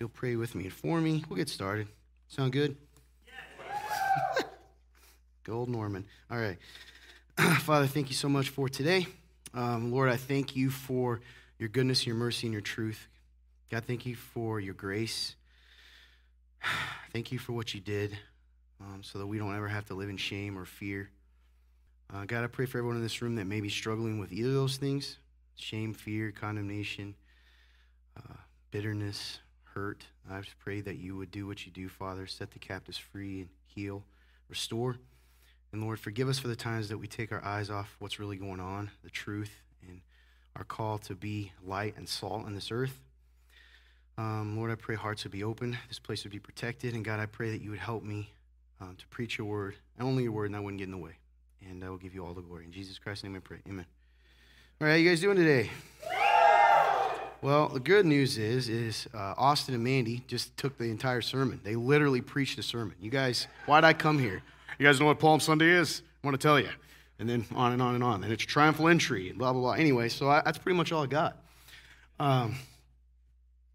You'll pray with me and for me, we'll get started. Sound good? Yes. Gold Norman. All right. Father, thank you so much for today. Um, Lord, I thank you for your goodness, your mercy, and your truth. God, thank you for your grace. Thank you for what you did um, so that we don't ever have to live in shame or fear. Uh, God, I pray for everyone in this room that may be struggling with either of those things shame, fear, condemnation, uh, bitterness, hurt. I just pray that you would do what you do, Father, set the captives free and heal, restore. And Lord, forgive us for the times that we take our eyes off what's really going on, the truth, and our call to be light and salt in this earth. Um, Lord, I pray hearts would be open, this place would be protected, and God, I pray that you would help me um, to preach your word, and only your word, and I wouldn't get in the way. And I will give you all the glory. In Jesus Christ's name I pray. Amen. All right, how you guys doing today? Well, the good news is, is uh, Austin and Mandy just took the entire sermon. They literally preached a sermon. You guys, why'd I come here? You guys know what Palm Sunday is? I want to tell you. And then on and on and on. And it's a triumphal entry and blah, blah, blah. Anyway, so I, that's pretty much all I got. Um,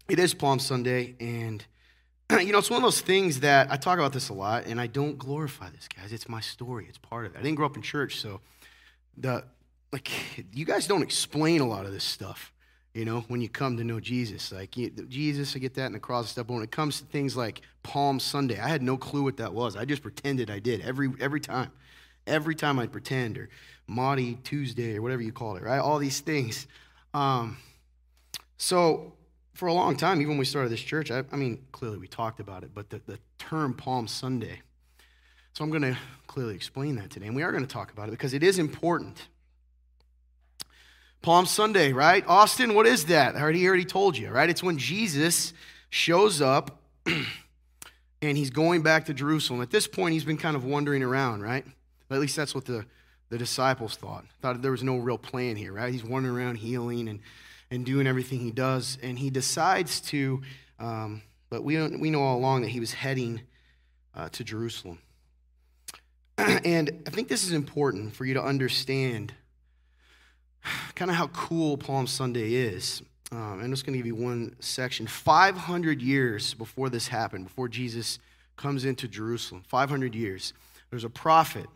it is Palm Sunday, and you know, it's one of those things that I talk about this a lot, and I don't glorify this, guys. It's my story. It's part of it. I didn't grow up in church, so the like you guys don't explain a lot of this stuff. You know, when you come to know Jesus, like Jesus, I get that in the cross and stuff. But when it comes to things like Palm Sunday, I had no clue what that was. I just pretended I did every every time, every time I'd pretend or Maundy Tuesday or whatever you call it, right? All these things. Um, so for a long time, even when we started this church, I, I mean, clearly we talked about it, but the, the term Palm Sunday. So I'm going to clearly explain that today, and we are going to talk about it because it is important. Palm Sunday, right? Austin, what is that? I already, already told you, right? It's when Jesus shows up and he's going back to Jerusalem. At this point, he's been kind of wandering around, right? At least that's what the, the disciples thought. Thought there was no real plan here, right? He's wandering around healing and and doing everything he does. And he decides to, um, but we, don't, we know all along that he was heading uh, to Jerusalem. and I think this is important for you to understand kind of how cool Palm Sunday is. Um, I'm just going to give you one section. 500 years before this happened, before Jesus comes into Jerusalem, 500 years, there's a prophet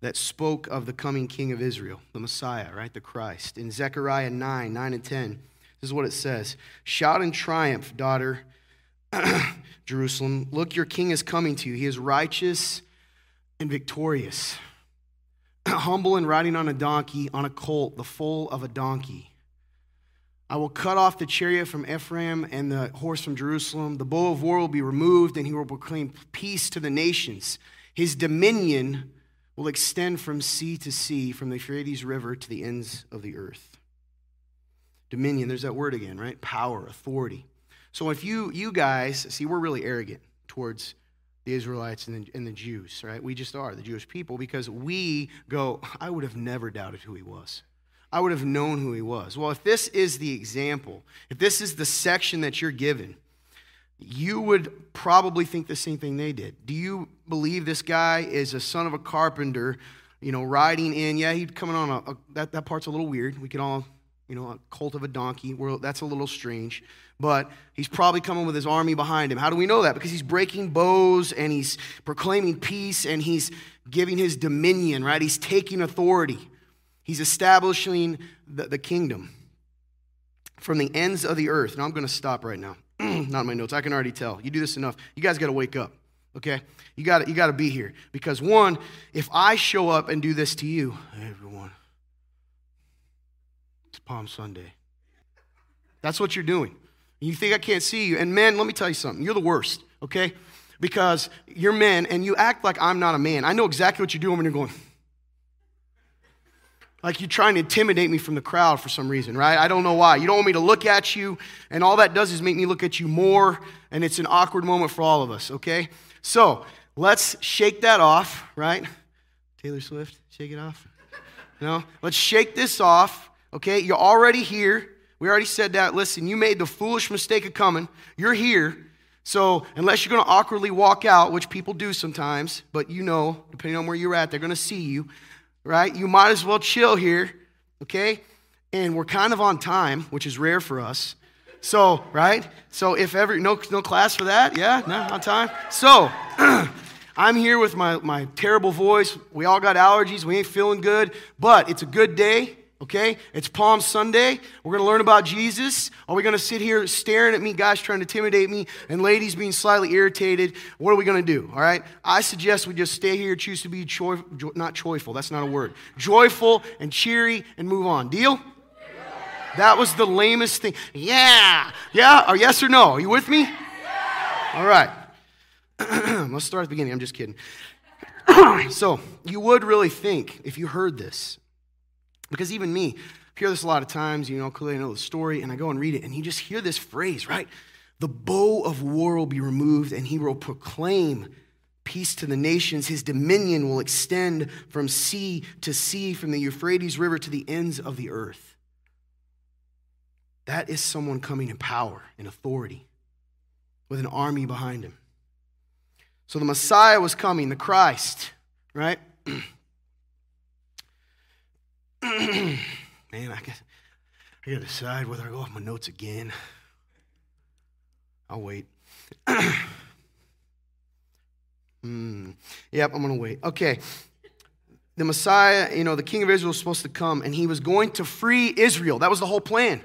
that spoke of the coming king of Israel, the Messiah, right? The Christ. In Zechariah 9, 9 and 10, this is what it says Shout in triumph, daughter Jerusalem. Look, your king is coming to you. He is righteous and victorious, humble and riding on a donkey, on a colt, the foal of a donkey. I will cut off the chariot from Ephraim and the horse from Jerusalem. The bow of war will be removed, and he will proclaim peace to the nations. His dominion will extend from sea to sea, from the Euphrates River to the ends of the earth. Dominion, there's that word again, right? Power, authority. So if you you guys, see, we're really arrogant towards the Israelites and the, and the Jews, right? We just are, the Jewish people, because we go, I would have never doubted who he was. I would have known who he was. Well, if this is the example, if this is the section that you're given, you would probably think the same thing they did. Do you believe this guy is a son of a carpenter, you know, riding in? Yeah, he's coming on a, a that, that part's a little weird. We can all, you know, a colt of a donkey. We're, that's a little strange. But he's probably coming with his army behind him. How do we know that? Because he's breaking bows and he's proclaiming peace and he's giving his dominion, right? He's taking authority. He's establishing the, the kingdom from the ends of the earth. Now I'm going to stop right now. not my notes. I can already tell. You do this enough. You guys got to wake up. Okay? You got you to be here because one, if I show up and do this to you, everyone, Palm Sunday. That's what you're doing. You think I can't see you. And men, let me tell you something. You're the worst, okay? Because you're men and you act like I'm not a man. I know exactly what you're doing when you're going like you're trying to intimidate me from the crowd for some reason, right? I don't know why. You don't want me to look at you, and all that does is make me look at you more, and it's an awkward moment for all of us, okay? So let's shake that off, right? Taylor Swift, shake it off. No? Let's shake this off, okay? You're already here. We already said that. Listen, you made the foolish mistake of coming. You're here. So, unless you're going to awkwardly walk out, which people do sometimes, but you know, depending on where you're at, they're going to see you right? You might as well chill here, okay? And we're kind of on time, which is rare for us. So, right? So if ever, no, no class for that? Yeah? No, on time? So, I'm here with my, my terrible voice. We all got allergies. We ain't feeling good, but it's a good day, okay? It's Palm Sunday. We're going to learn about Jesus. Are we going to sit here staring at me, guys trying to intimidate me, and ladies being slightly irritated? What are we going to do, all right? I suggest we just stay here, choose to be joy, not joyful, that's not a word. Joyful and cheery and move on. Deal? That was the lamest thing. Yeah. Yeah? Or yes or no? Are you with me? All right. Let's start at the beginning. I'm just kidding. so, you would really think, if you heard this, because even me, I hear this a lot of times, you know, clearly I know the story, and I go and read it, and you just hear this phrase, right? The bow of war will be removed, and he will proclaim peace to the nations. His dominion will extend from sea to sea, from the Euphrates River to the ends of the earth. That is someone coming in power and authority with an army behind him. So the Messiah was coming, the Christ, right? Man, I guess I gotta decide whether I go off my notes again. I'll wait. hmm. Yep, I'm gonna wait. Okay. The Messiah, you know, the King of Israel was supposed to come, and he was going to free Israel. That was the whole plan.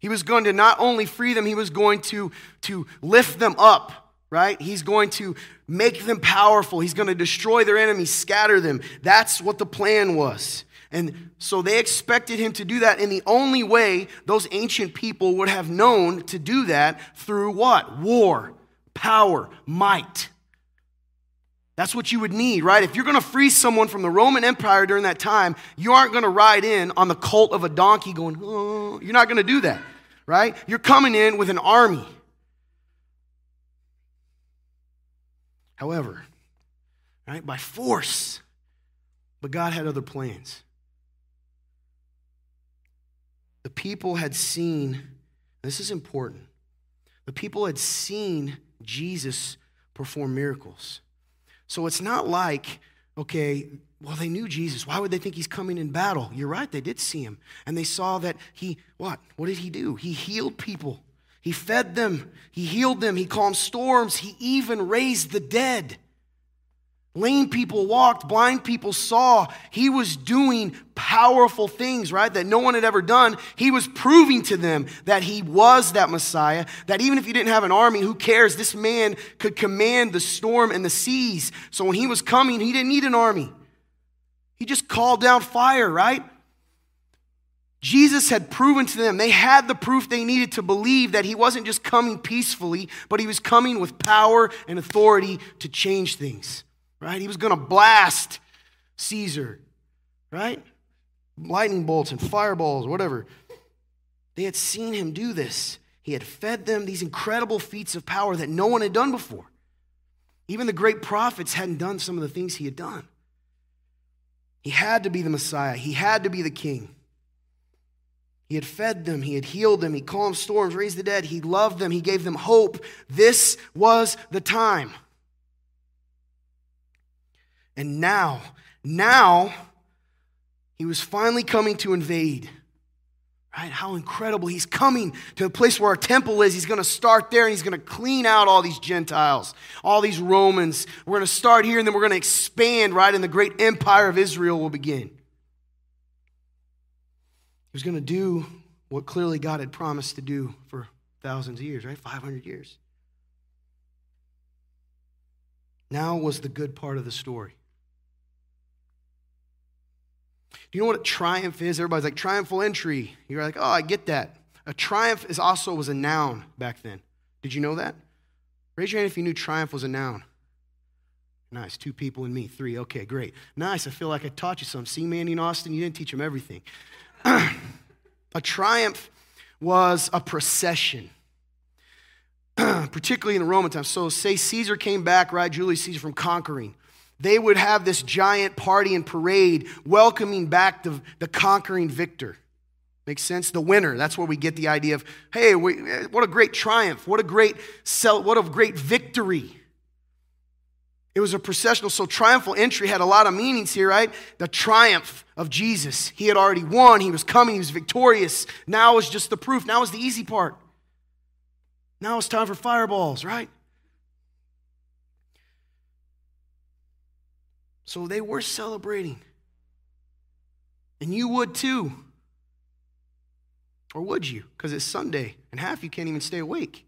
He was going to not only free them, he was going to, to lift them up, right? He's going to make them powerful. He's going to destroy their enemies, scatter them. That's what the plan was. And so they expected him to do that. And the only way those ancient people would have known to do that through what? War, power, might. That's what you would need, right? If you're going to free someone from the Roman Empire during that time, you aren't going to ride in on the colt of a donkey going, oh. You're not going to do that, right? You're coming in with an army. However, right, by force, but God had other plans. The people had seen, this is important, the people had seen Jesus perform miracles. So it's not like, okay, well, they knew Jesus. Why would they think he's coming in battle? You're right, they did see him. And they saw that he, what? What did he do? He healed people, he fed them, he healed them, he calmed storms, he even raised the dead. Lame people walked, blind people saw. He was doing powerful things, right, that no one had ever done. He was proving to them that he was that Messiah, that even if he didn't have an army, who cares? This man could command the storm and the seas. So when he was coming, he didn't need an army. He just called down fire, right? Jesus had proven to them, they had the proof they needed to believe that he wasn't just coming peacefully, but he was coming with power and authority to change things right? He was going to blast Caesar, right? Lightning bolts and fireballs, whatever. They had seen him do this. He had fed them these incredible feats of power that no one had done before. Even the great prophets hadn't done some of the things he had done. He had to be the Messiah, he had to be the king. He had fed them, he had healed them, he calmed storms, raised the dead, he loved them, he gave them hope. This was the time. And now, now, he was finally coming to invade. Right? How incredible. He's coming to the place where our temple is. He's going to start there and he's going to clean out all these Gentiles, all these Romans. We're going to start here and then we're going to expand, right? And the great empire of Israel will begin. He was going to do what clearly God had promised to do for thousands of years, right? 500 years. Now was the good part of the story. Do you know what a triumph is? Everybody's like, triumphal entry. You're like, oh, I get that. A triumph is also was a noun back then. Did you know that? Raise your hand if you knew triumph was a noun. Nice. Two people and me. Three. Okay, great. Nice. I feel like I taught you some. See, Mandy and Austin, you didn't teach them everything. a triumph was a procession, particularly in the Roman times. So, say Caesar came back, right? Julius Caesar from conquering they would have this giant party and parade welcoming back the, the conquering victor. Makes sense? The winner. That's where we get the idea of, hey, we, what a great triumph. What a great, what a great victory. It was a processional, so triumphal entry had a lot of meanings here, right? The triumph of Jesus. He had already won, he was coming, he was victorious. Now is just the proof. Now is the easy part. Now it's time for fireballs, right? So they were celebrating. And you would too. Or would you? Because it's Sunday and half you can't even stay awake.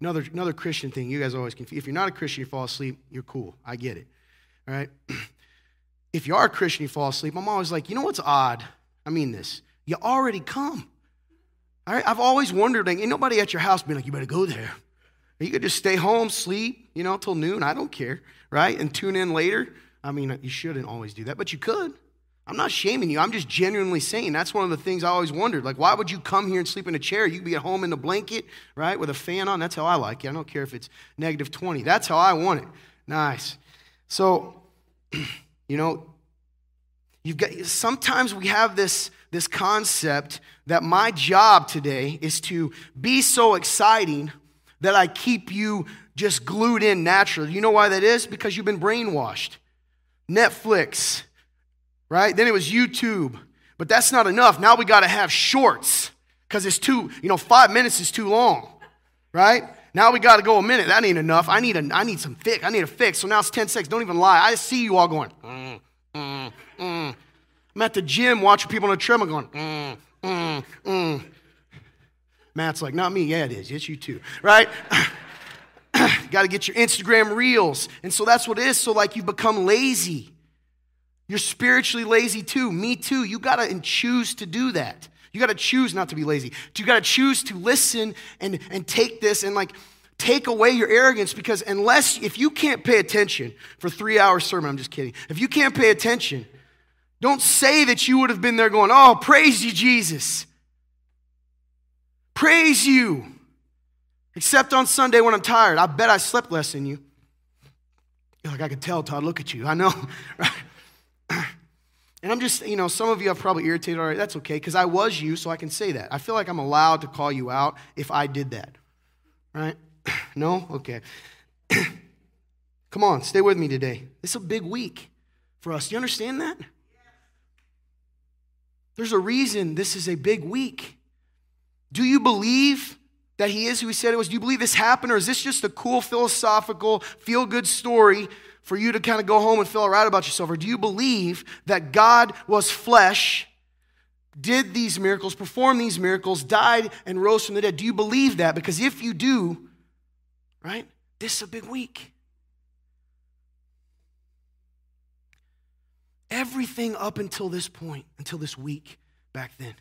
Another, another Christian thing, you guys always confuse. If you're not a Christian, you fall asleep, you're cool. I get it. All right? if you are a Christian, you fall asleep, I'm always like, you know what's odd? I mean this. You already come. All right? I've always wondered, like, ain't nobody at your house being like, you better go there. You could just stay home, sleep, you know, till noon. I don't care, right? And tune in later. I mean, you shouldn't always do that, but you could. I'm not shaming you. I'm just genuinely saying that's one of the things I always wondered. Like, why would you come here and sleep in a chair? You would be at home in a blanket, right, with a fan on. That's how I like it. I don't care if it's negative 20. That's how I want it. Nice. So, you know, you've got sometimes we have this this concept that my job today is to be so exciting that I keep you just glued in naturally. You know why that is? Because you've been brainwashed. Netflix, right? Then it was YouTube. But that's not enough. Now we got to have shorts because it's too, you know, five minutes is too long, right? Now we got to go a minute. That ain't enough. I need, a, I need some fix. I need a fix. So now it's 10 seconds. Don't even lie. I see you all going, mm, mm, mm. I'm at the gym watching people on the treadmill going, mm, mm, mm. Matt's like, not me. Yeah, it is. It's you too, right? got to get your Instagram reels. And so that's what it is. So, like, you've become lazy. You're spiritually lazy too. Me too. You got to choose to do that. You got to choose not to be lazy. You got to choose to listen and, and take this and like take away your arrogance because unless, if you can't pay attention for three hours sermon, I'm just kidding. If you can't pay attention, don't say that you would have been there going, oh, praise you, Jesus. Praise you. Except on Sunday when I'm tired. I bet I slept less than you. You're like, I can tell, Todd, look at you. I know? And I'm just, you know, some of you I've probably irritated already. That's okay, because I was you, so I can say that. I feel like I'm allowed to call you out if I did that. Right? No? Okay. Come on, stay with me today. It's a big week for us. Do you understand that? There's a reason this is a big week. Do you believe that he is who he said it was? Do you believe this happened, or is this just a cool philosophical, feel good story for you to kind of go home and feel right about yourself? Or do you believe that God was flesh, did these miracles, performed these miracles, died and rose from the dead? Do you believe that? Because if you do, right, this is a big week. Everything up until this point, until this week back then,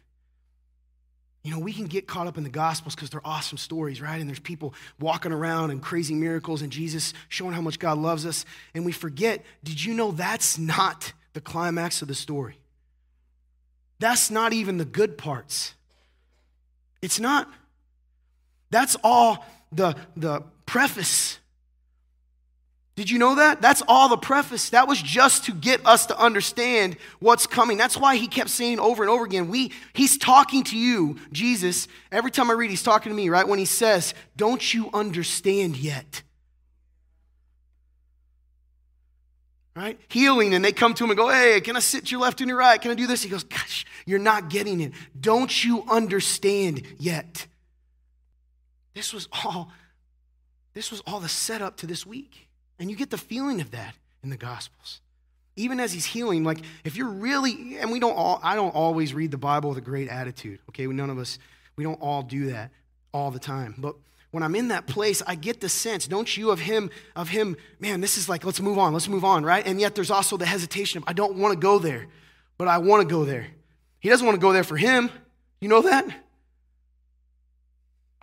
you know, we can get caught up in the Gospels because they're awesome stories, right? And there's people walking around and crazy miracles and Jesus showing how much God loves us. And we forget, did you know that's not the climax of the story? That's not even the good parts. It's not. That's all the, the preface did you know that? That's all the preface. That was just to get us to understand what's coming. That's why he kept saying over and over again, we, he's talking to you, Jesus. Every time I read, he's talking to me, right? When he says, Don't you understand yet? Right? Healing, and they come to him and go, Hey, can I sit your left and your right? Can I do this? He goes, Gosh, you're not getting it. Don't you understand yet? This was all, this was all the setup to this week. And you get the feeling of that in the Gospels. Even as he's healing, like if you're really, and we don't all, I don't always read the Bible with a great attitude, okay? None of us, we don't all do that all the time. But when I'm in that place, I get the sense, don't you, of him, of him, man, this is like, let's move on, let's move on, right? And yet there's also the hesitation of, I don't want to go there, but I want to go there. He doesn't want to go there for him. You know that?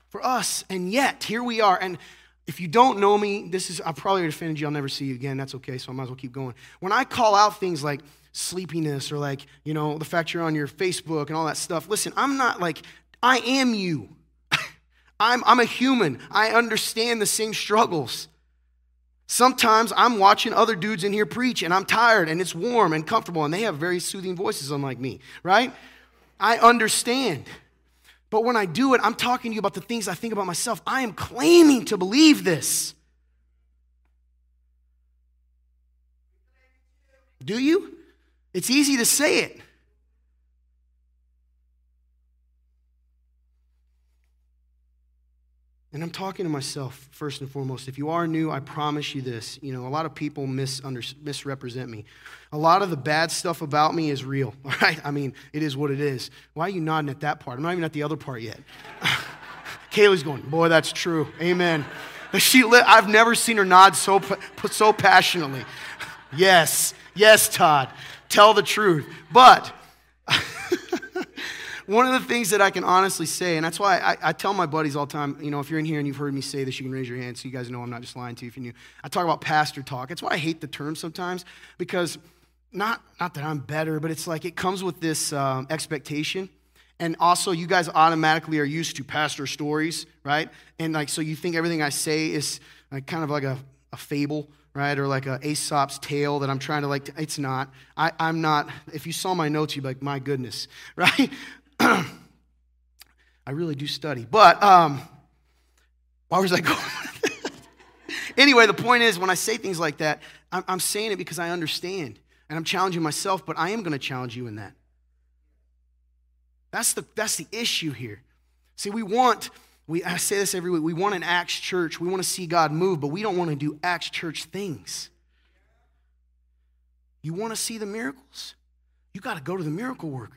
For us. And yet, here we are. And if you don't know me, this is, I probably offended you. I'll never see you again. That's okay, so I might as well keep going. When I call out things like sleepiness or like, you know, the fact you're on your Facebook and all that stuff, listen, I'm not like, I am you. I'm, I'm a human. I understand the same struggles. Sometimes I'm watching other dudes in here preach and I'm tired and it's warm and comfortable and they have very soothing voices, unlike me, right? I understand. But when I do it, I'm talking to you about the things I think about myself. I am claiming to believe this. Do you? It's easy to say it. And I'm talking to myself first and foremost. If you are new, I promise you this. You know, a lot of people misrepresent me. A lot of the bad stuff about me is real, all right? I mean, it is what it is. Why are you nodding at that part? I'm not even at the other part yet. Kaylee's going, boy, that's true. Amen. She I've never seen her nod so, so passionately. Yes, yes, Todd. Tell the truth. But one of the things that I can honestly say, and that's why I, I, tell my buddies all the time, you know, if you're in here and you've heard me say this, you can raise your hand so you guys know I'm not just lying to you if you knew. I talk about pastor talk. It's why I hate the term sometimes because not, not that I'm better, but it's like it comes with this um, expectation. And also, you guys automatically are used to pastor stories, right? And like, so you think everything I say is like kind of like a, a fable right? Or like a Aesop's tale that I'm trying to like, it's not. I, I'm not, if you saw my notes, you'd be like, my goodness, right? I really do study. But um, why was I going? anyway, the point is, when I say things like that, I'm, I'm saying it because I understand and I'm challenging myself, but I am going to challenge you in that. That's the, that's the issue here. See, we want, we, I say this every week, we want an Acts church. We want to see God move, but we don't want to do Acts church things. You want to see the miracles? You got to go to the miracle worker.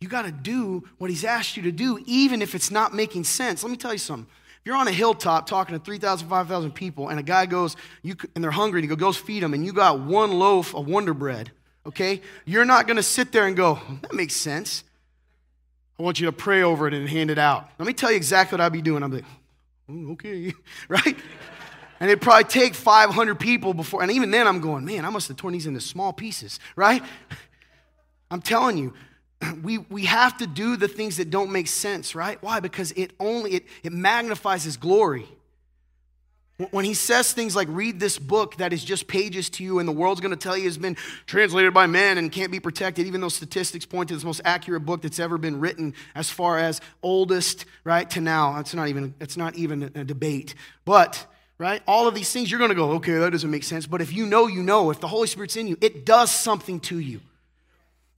You got to do what he's asked you to do, even if it's not making sense. Let me tell you something. If you're on a hilltop talking to 3,000, 5,000 people, and a guy goes, you, and they're hungry, and he goes, feed them, and you got one loaf of Wonder Bread, okay? You're not going to sit there and go, that makes sense. I want you to pray over it and hand it out. Let me tell you exactly what I'd be doing. I'm like, oh, okay, right? And it'd probably take 500 people before, and even then I'm going, man, I must have torn these into small pieces, right? I'm telling you, we, we have to do the things that don't make sense, right? Why? Because it only it, it magnifies his glory. When he says things like, read this book that is just pages to you, and the world's going to tell you has been translated by men and can't be protected, even though statistics point to this most accurate book that's ever been written as far as oldest, right, to now. It's not even, it's not even a debate. But, right, all of these things, you're going to go, okay, that doesn't make sense. But if you know, you know. If the Holy Spirit's in you, it does something to you.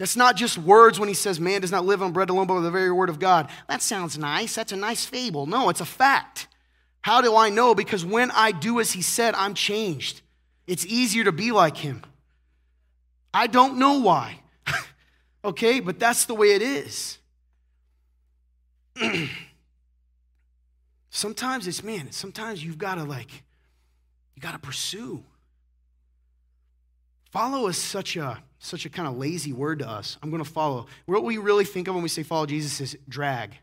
That's not just words when he says, man does not live on bread alone, but with the very word of God. That sounds nice. That's a nice fable. No, it's a fact. How do I know? Because when I do as he said, I'm changed. It's easier to be like him. I don't know why. okay, but that's the way it is. sometimes it's, man, sometimes you've got to like, you got to pursue. Follow is such a such a kind of lazy word to us. I'm going to follow. What we really think of when we say follow Jesus is drag.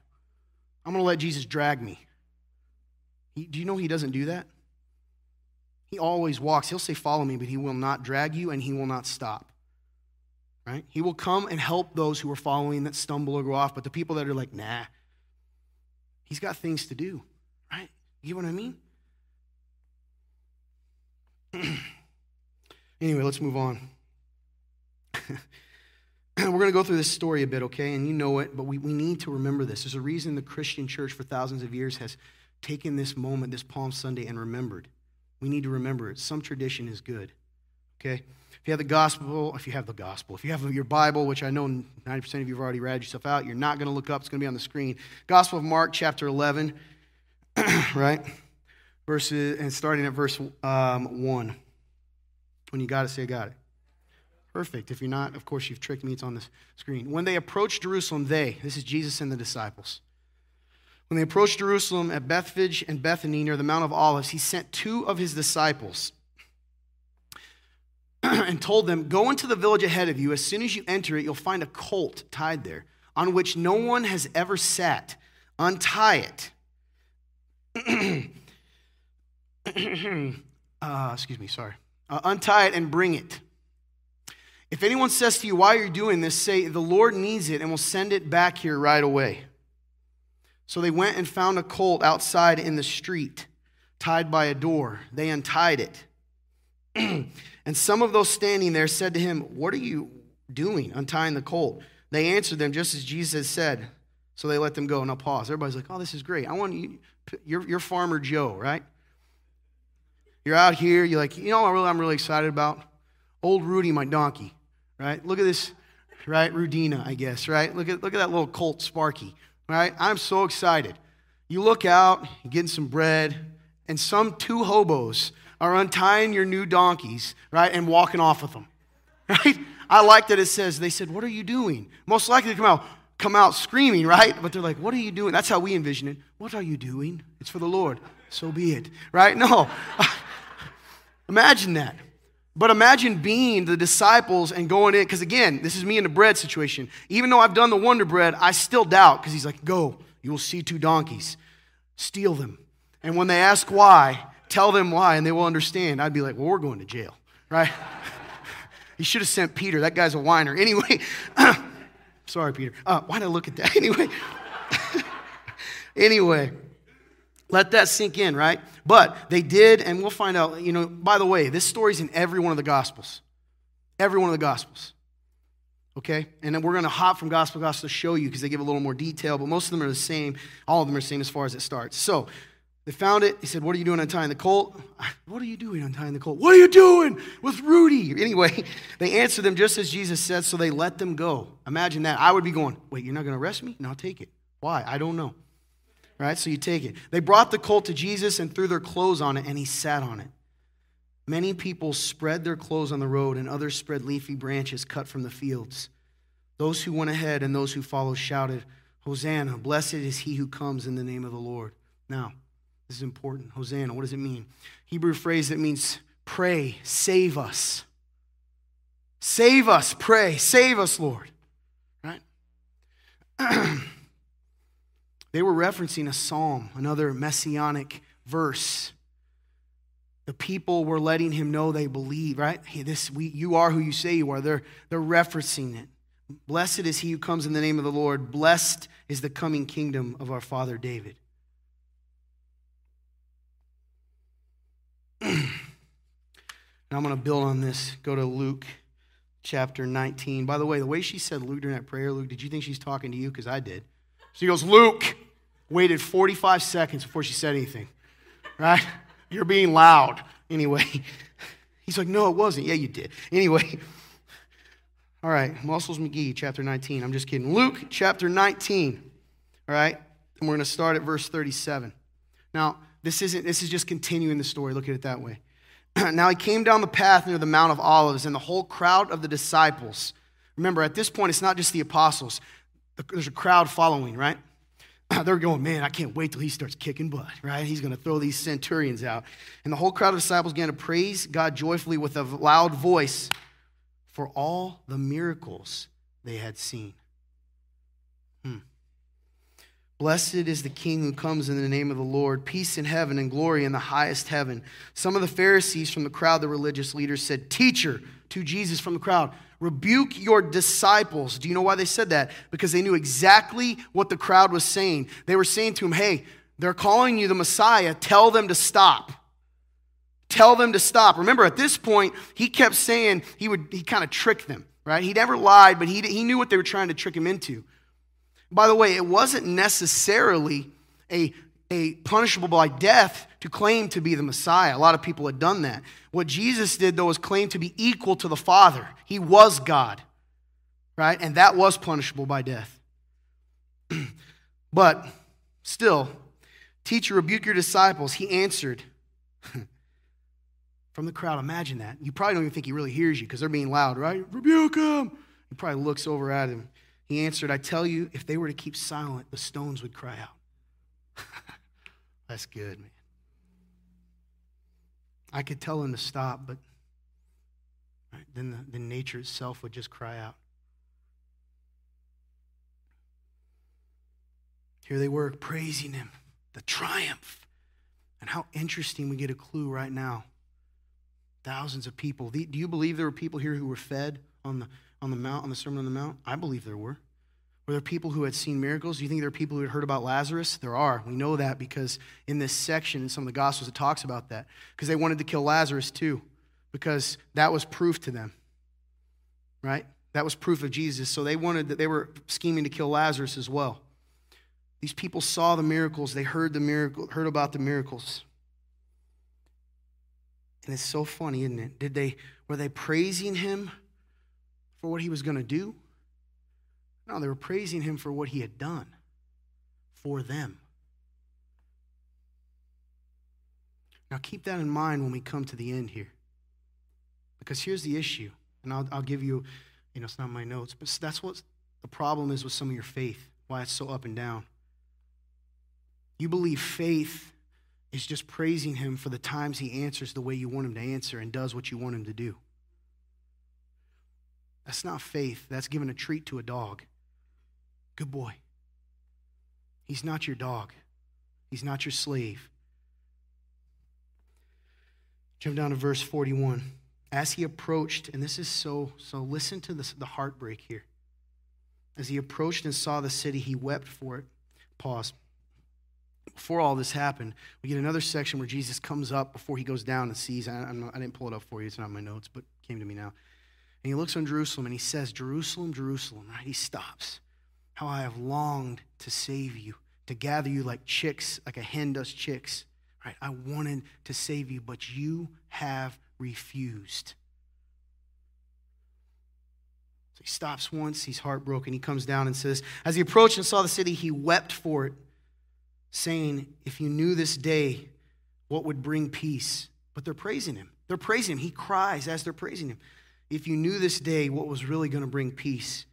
I'm going to let Jesus drag me. He, do you know he doesn't do that? He always walks. He'll say, Follow me, but he will not drag you and he will not stop. Right? He will come and help those who are following that stumble or go off, but the people that are like, Nah, he's got things to do. Right? You know what I mean? anyway, let's move on. We're going to go through this story a bit, okay? And you know it, but we, we need to remember this. There's a reason the Christian church for thousands of years has taken this moment, this Palm Sunday, and remembered. We need to remember it. Some tradition is good, okay? If you have the gospel, if you have the gospel, if you have your Bible, which I know 90% of you have already read yourself out, you're not going to look up, it's going to be on the screen. Gospel of Mark, chapter 11, right? Verses, and starting at verse um, 1. When you got it, say, I got it. Perfect. If you're not, of course, you've tricked me. It's on the screen. When they approached Jerusalem, they, this is Jesus and the disciples, when they approached Jerusalem at Bethphage and Bethany near the Mount of Olives, he sent two of his disciples and told them, Go into the village ahead of you. As soon as you enter it, you'll find a colt tied there on which no one has ever sat. Untie it. uh, excuse me, sorry. Uh, untie it and bring it. If anyone says to you, Why are you doing this? say, The Lord needs it and will send it back here right away. So they went and found a colt outside in the street, tied by a door. They untied it. and some of those standing there said to him, What are you doing, untying the colt? They answered them just as Jesus said. So they let them go. Now pause. Everybody's like, Oh, this is great. I want you, you're, you're Farmer Joe, right? You're out here. You're like, You know what I'm really excited about? Old Rudy, my donkey right? Look at this, right? Rudina, I guess, right? Look at, look at that little colt Sparky, right? I'm so excited. You look out, getting some bread, and some two hobos are untying your new donkeys, right, and walking off with them, right? I like that it says, they said, What are you doing? Most likely to come out, come out screaming, right? But they're like, What are you doing? That's how we envision it. What are you doing? It's for the Lord. So be it, right? No. imagine that. But imagine being the disciples and going in, because again, this is me in the bread situation. Even though I've done the Wonder Bread, I still doubt, because he's like, Go, you will see two donkeys, steal them. And when they ask why, tell them why, and they will understand. I'd be like, Well, we're going to jail, right? He should have sent Peter. That guy's a whiner. Anyway, sorry, Peter. Uh, why did I look at that? Anyway, anyway, let that sink in, right? But they did, and we'll find out. You know, by the way, this story's in every one of the Gospels. Every one of the Gospels. Okay? And then we're going to hop from gospel to gospel to show you because they give a little more detail, but most of them are the same. All of them are the same as far as it starts. So they found it. He said, What are you doing untying the colt? What are you doing untying the colt? What are you doing with Rudy? Anyway, they answered them just as Jesus said, so they let them go. Imagine that. I would be going, Wait, you're not going to arrest me? No, I'll take it. Why? I don't know. Right? So you take it. They brought the colt to Jesus and threw their clothes on it, and he sat on it. Many people spread their clothes on the road, and others spread leafy branches cut from the fields. Those who went ahead and those who followed shouted, Hosanna, blessed is he who comes in the name of the Lord. Now, this is important. Hosanna, what does it mean? Hebrew phrase that means pray, save us. Save us, pray, save us, Lord. Right? they were referencing a psalm, another messianic verse. The people were letting him know they believe, right? Hey, this we, you are who you say you are. They're, they're referencing it. Blessed is he who comes in the name of the Lord. Blessed is the coming kingdom of our father David. now I'm going to build on this. Go to Luke chapter 19. By the way, the way she said Luke during that prayer, Luke, did you think she's talking to you? Because I did. She goes, Luke, waited 45 seconds before she said anything, right? You're being loud. Anyway, he's like, no, it wasn't. Yeah, you did. Anyway, all right, Muscles McGee, chapter 19. I'm just kidding. Luke chapter 19. All right, and we're going to start at verse 37. Now, this isn't, this is just continuing the story. Look at it that way. now he came down the path near the Mount of Olives, and the whole crowd of the disciples. Remember, at this point, it's not just the apostles, there's a crowd following, right? They're going, man, I can't wait till he starts kicking butt, right? He's going to throw these centurions out. And the whole crowd of disciples began to praise God joyfully with a loud voice for all the miracles they had seen. Hmm. Blessed is the King who comes in the name of the Lord. Peace in heaven and glory in the highest heaven. Some of the Pharisees from the crowd, the religious leaders, said, Teacher, to Jesus from the crowd, rebuke your disciples. Do you know why they said that? Because they knew exactly what the crowd was saying. They were saying to him, Hey, they're calling you the Messiah. Tell them to stop. Tell them to stop. Remember, at this point, he kept saying he would, he kind of tricked them, right? He never lied, but he, he knew what they were trying to trick him into. By the way, it wasn't necessarily a, a punishable by death to claim to be the Messiah. A lot of people had done that. What Jesus did, though, was claim to be equal to the Father. He was God, right? And that was punishable by death. but still, teacher, rebuke your disciples. He answered from the crowd. Imagine that. You probably don't even think he really hears you because they're being loud, right? Rebuke him. He probably looks over at him. He answered, I tell you, if they were to keep silent, the stones would cry out. That's good, man. I could tell him to stop, but right, then the, the nature itself would just cry out. Here they were praising him, the triumph. And how interesting we get a clue right now. Thousands of people. Do you believe there were people here who were fed on the on the mount, on the Sermon on the Mount? I believe there were. Were there people who had seen miracles? Do you think there are people who had heard about Lazarus? There are. We know that because in this section, in some of the Gospels, it talks about that. Because they wanted to kill Lazarus too, because that was proof to them. Right? That was proof of Jesus. So they wanted that they were scheming to kill Lazarus as well. These people saw the miracles, they heard the miracle, heard about the miracles. And it's so funny, isn't it? Did they were they praising him for what he was going to do? No, they were praising him for what he had done for them. Now, keep that in mind when we come to the end here. Because here's the issue, and I'll, I'll give you, you know, it's not my notes, but that's what the problem is with some of your faith, why it's so up and down. You believe faith is just praising Him for the times He answers the way you want Him to answer and does what you want Him to do. That's not faith, that's giving a treat to a dog. Good boy. He's not your dog, He's not your slave. Jump down to verse 41. As he approached, and this is so, so listen to this, the heartbreak here. As he approached and saw the city, he wept for it. Pause. Before all this happened, we get another section where Jesus comes up before he goes down and sees. I, not, I didn't pull it up for you, it's not in my notes, but came to me now. And he looks on Jerusalem and he says, Jerusalem, Jerusalem, right? He stops. How I have longed to save you, to gather you like chicks, like a hen does chicks. Right? I wanted to save you, but you have refused. So he stops once, he's heartbroken. He comes down and says, As he approached and saw the city, he wept for it, saying, If you knew this day what would bring peace. But they're praising him. They're praising him. He cries as they're praising him. If you knew this day what was really going to bring peace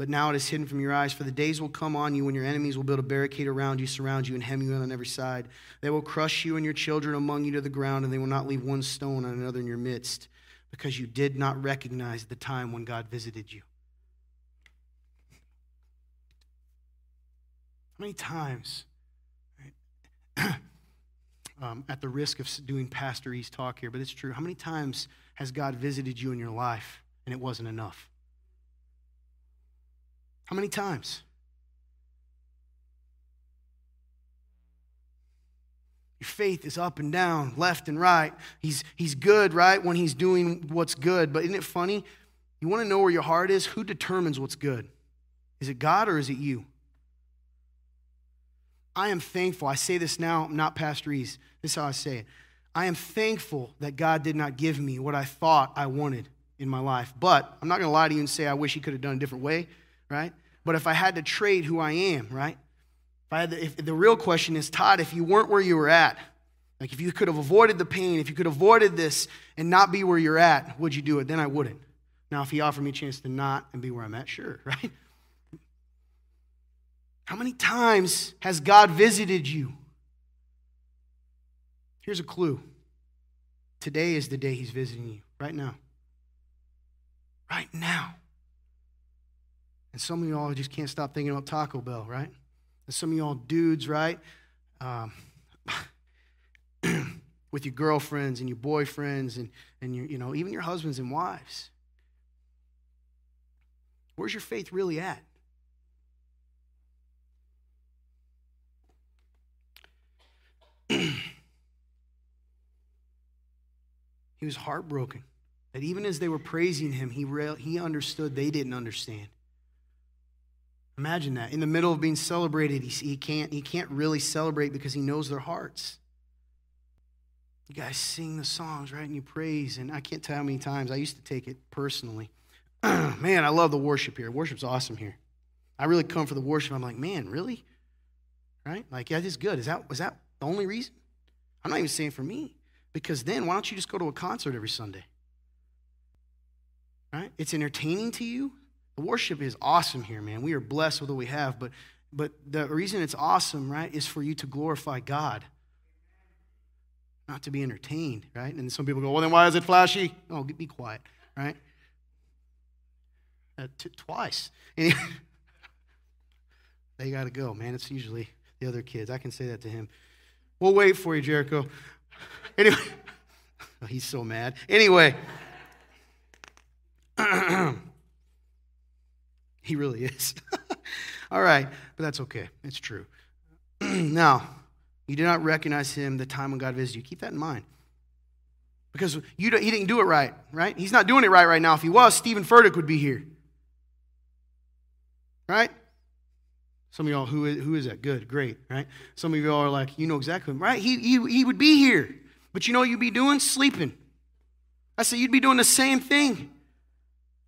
but now it is hidden from your eyes. For the days will come on you when your enemies will build a barricade around you, surround you, and hem you in on every side. They will crush you and your children among you to the ground, and they will not leave one stone on another in your midst, because you did not recognize the time when God visited you. How many times, right, um, at the risk of doing Pastorese talk here, but it's true, how many times has God visited you in your life and it wasn't enough? How many times? Your faith is up and down, left and right. He's, he's good, right, when he's doing what's good. But isn't it funny? You want to know where your heart is? Who determines what's good? Is it God or is it you? I am thankful. I say this now, not Pastorese. This is how I say it. I am thankful that God did not give me what I thought I wanted in my life. But I'm not going to lie to you and say I wish He could have done a different way right? But if I had to trade who I am, right? If I had to, if the real question is, Todd, if you weren't where you were at, like if you could have avoided the pain, if you could have avoided this and not be where you're at, would you do it? Then I wouldn't. Now, if he offered me a chance to not and be where I'm at, sure, right? How many times has God visited you? Here's a clue. Today is the day he's visiting you, right now. Right now. And some of y'all just can't stop thinking about Taco Bell, right? And some of y'all dudes, right? Um, with your girlfriends and your boyfriends and, and your, you know, even your husbands and wives. Where's your faith really at? he was heartbroken that even as they were praising him, he, re- he understood they didn't understand. Imagine that. In the middle of being celebrated, he, he, can't, he can't really celebrate because he knows their hearts. You guys sing the songs, right? And you praise. And I can't tell how many times I used to take it personally. man, I love the worship here. Worship's awesome here. I really come for the worship. I'm like, man, really? Right? Like, yeah, this is good. Is that, was that the only reason? I'm not even saying for me. Because then, why don't you just go to a concert every Sunday? Right? It's entertaining to you. The worship is awesome here, man. We are blessed with what we have, but but the reason it's awesome, right, is for you to glorify God. Not to be entertained, right? And some people go, well, then why is it flashy? Oh, be quiet, right? Uh, t- twice. they got to go, man. It's usually the other kids. I can say that to him. We'll wait for you, Jericho. Anyway, he's so mad. Anyway. He really is. All right, but that's okay. It's true. now, you do not recognize him the time when God visited you. Keep that in mind. Because you he didn't do it right, right? He's not doing it right right now. If he was, Steven Furtick would be here. Right? Some of y'all, who is, who is that? Good, great, right? Some of y'all are like, you know exactly, right? He, he, he would be here. But you know you'd be doing? Sleeping. I said, you'd be doing the same thing.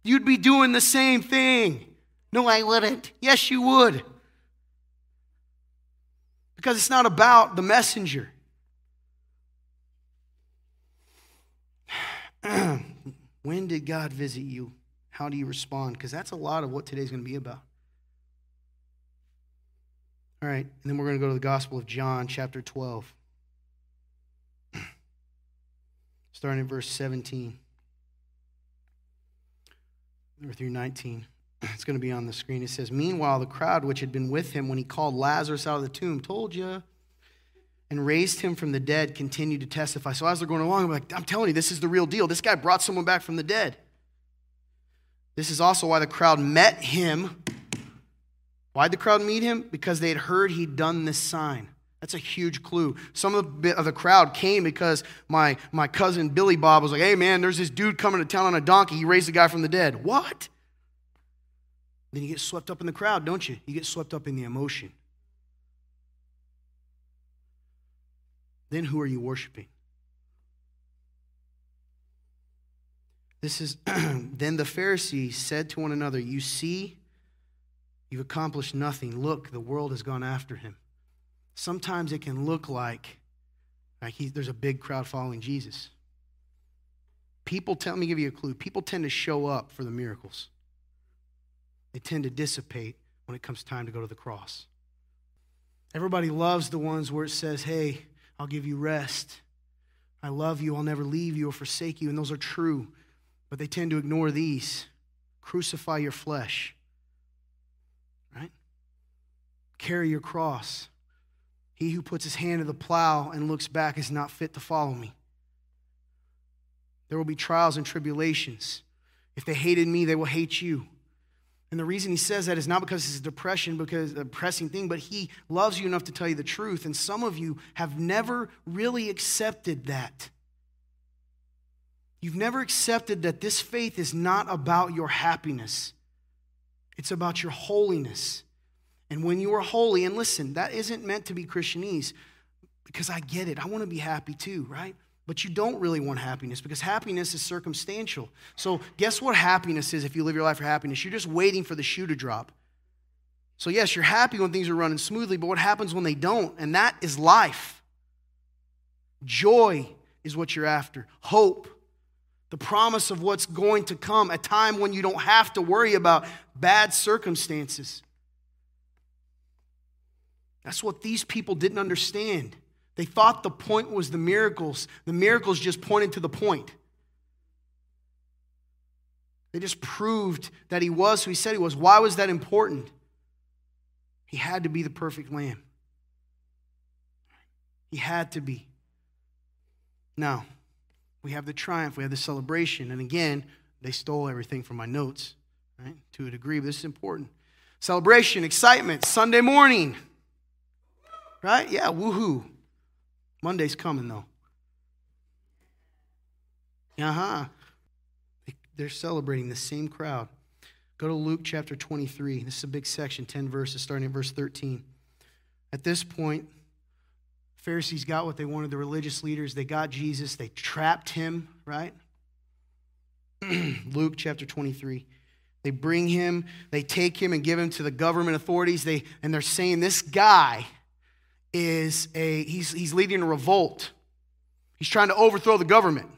You'd be doing the same thing. No, I wouldn't. Yes, you would. Because it's not about the messenger. when did God visit you? How do you respond? Because that's a lot of what today's going to be about. All right, and then we're going to go to the Gospel of John, chapter 12, starting in verse 17 through 19. It's going to be on the screen. It says, Meanwhile, the crowd which had been with him when he called Lazarus out of the tomb told you and raised him from the dead continued to testify. So as they're going along, I'm like, I'm telling you, this is the real deal. This guy brought someone back from the dead. This is also why the crowd met him. Why'd the crowd meet him? Because they had heard he'd done this sign. That's a huge clue. Some of the, of the crowd came because my, my cousin Billy Bob was like, hey man, there's this dude coming to town on a donkey. He raised a guy from the dead. What? Then you get swept up in the crowd, don't you? You get swept up in the emotion. then who are you worshiping? This is then the Pharisees said to one another, You see, you've accomplished nothing. Look, the world has gone after him. Sometimes it can look like, like he, there's a big crowd following Jesus. People tell me give you a clue. People tend to show up for the miracles. They tend to dissipate when it comes time to go to the cross. Everybody loves the ones where it says, Hey, I'll give you rest. I love you. I'll never leave you or forsake you. And those are true. But they tend to ignore these. Crucify your flesh. Right? Carry your cross. He who puts his hand to the plow and looks back is not fit to follow me. There will be trials and tribulations. If they hated me, they will hate you. And the reason he says that is not because it's depression, because a pressing thing, but he loves you enough to tell you the truth. And some of you have never really accepted that. You've never accepted that this faith is not about your happiness, it's about your holiness. And when you are holy, and listen, that isn't meant to be Christianese, because I get it. I want to be happy too, right? But you don't really want happiness because happiness is circumstantial. So, guess what happiness is if you live your life for happiness? You're just waiting for the shoe to drop. So, yes, you're happy when things are running smoothly, but what happens when they don't? And that is life. Joy is what you're after, hope, the promise of what's going to come, a time when you don't have to worry about bad circumstances. That's what these people didn't understand. They thought the point was the miracles. The miracles just pointed to the point. They just proved that he was who he said he was. Why was that important? He had to be the perfect lamb. He had to be. Now, we have the triumph, we have the celebration. And again, they stole everything from my notes, right? To a degree, but this is important. Celebration, excitement, Sunday morning. Right? Yeah, woohoo. Monday's coming, though. Uh huh. They're celebrating the same crowd. Go to Luke chapter 23. This is a big section, 10 verses, starting at verse 13. At this point, Pharisees got what they wanted, the religious leaders. They got Jesus, they trapped him, right? Luke chapter 23. They bring him, they take him and give him to the government authorities. They, and they're saying, This guy is a, he's, he's leading a revolt. He's trying to overthrow the government.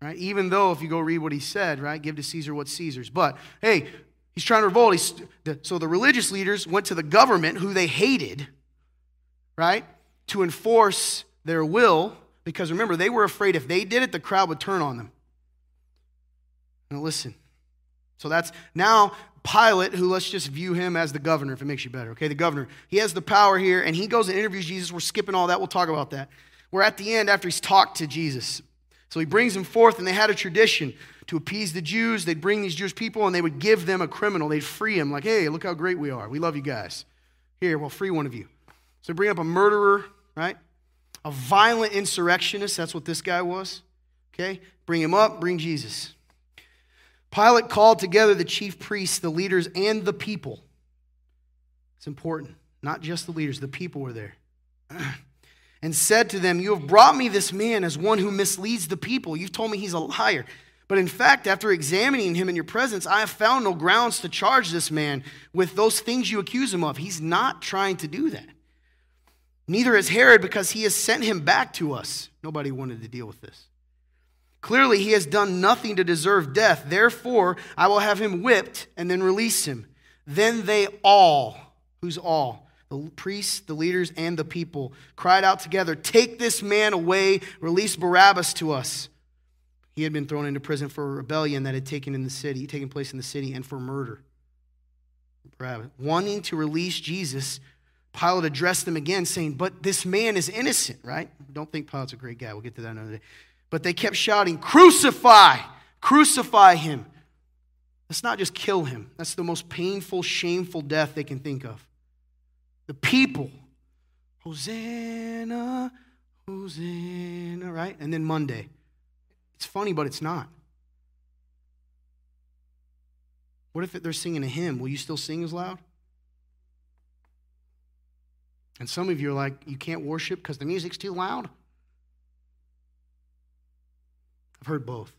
Right? Even though, if you go read what he said, right, give to Caesar what's Caesar's. But hey, he's trying to revolt. He's, so the religious leaders went to the government, who they hated, right, to enforce their will, because remember, they were afraid if they did it, the crowd would turn on them. Now, listen. So that's now Pilate, who let's just view him as the governor if it makes you better, okay? The governor. He has the power here, and he goes and interviews Jesus. We're skipping all that. We'll talk about that. We're at the end after he's talked to Jesus. So he brings him forth, and they had a tradition to appease the Jews. They'd bring these Jewish people, and they would give them a criminal. They'd free him, like, hey, look how great we are. We love you guys. Here, we'll free one of you. So bring up a murderer, right? A violent insurrectionist. That's what this guy was. Okay? Bring him up, bring Jesus. Pilate called together the chief priests, the leaders, and the people. It's important. Not just the leaders, the people were there. and said to them, You have brought me this man as one who misleads the people. You've told me he's a liar. But in fact, after examining him in your presence, I have found no grounds to charge this man with those things you accuse him of. He's not trying to do that. Neither is Herod because he has sent him back to us. Nobody wanted to deal with this. Clearly, he has done nothing to deserve death. Therefore, I will have him whipped and then release him. Then they all, who's all? The priests, the leaders, and the people cried out together, Take this man away, release Barabbas to us. He had been thrown into prison for a rebellion that had taken in the city, taken place in the city, and for murder. Barabbas. Wanting to release Jesus, Pilate addressed them again, saying, But this man is innocent, right? Don't think Pilate's a great guy. We'll get to that another day. But they kept shouting, Crucify! Crucify him! Let's not just kill him. That's the most painful, shameful death they can think of. The people, Hosanna, Hosanna, right? And then Monday. It's funny, but it's not. What if they're singing a hymn? Will you still sing as loud? And some of you are like, you can't worship because the music's too loud. I've heard both.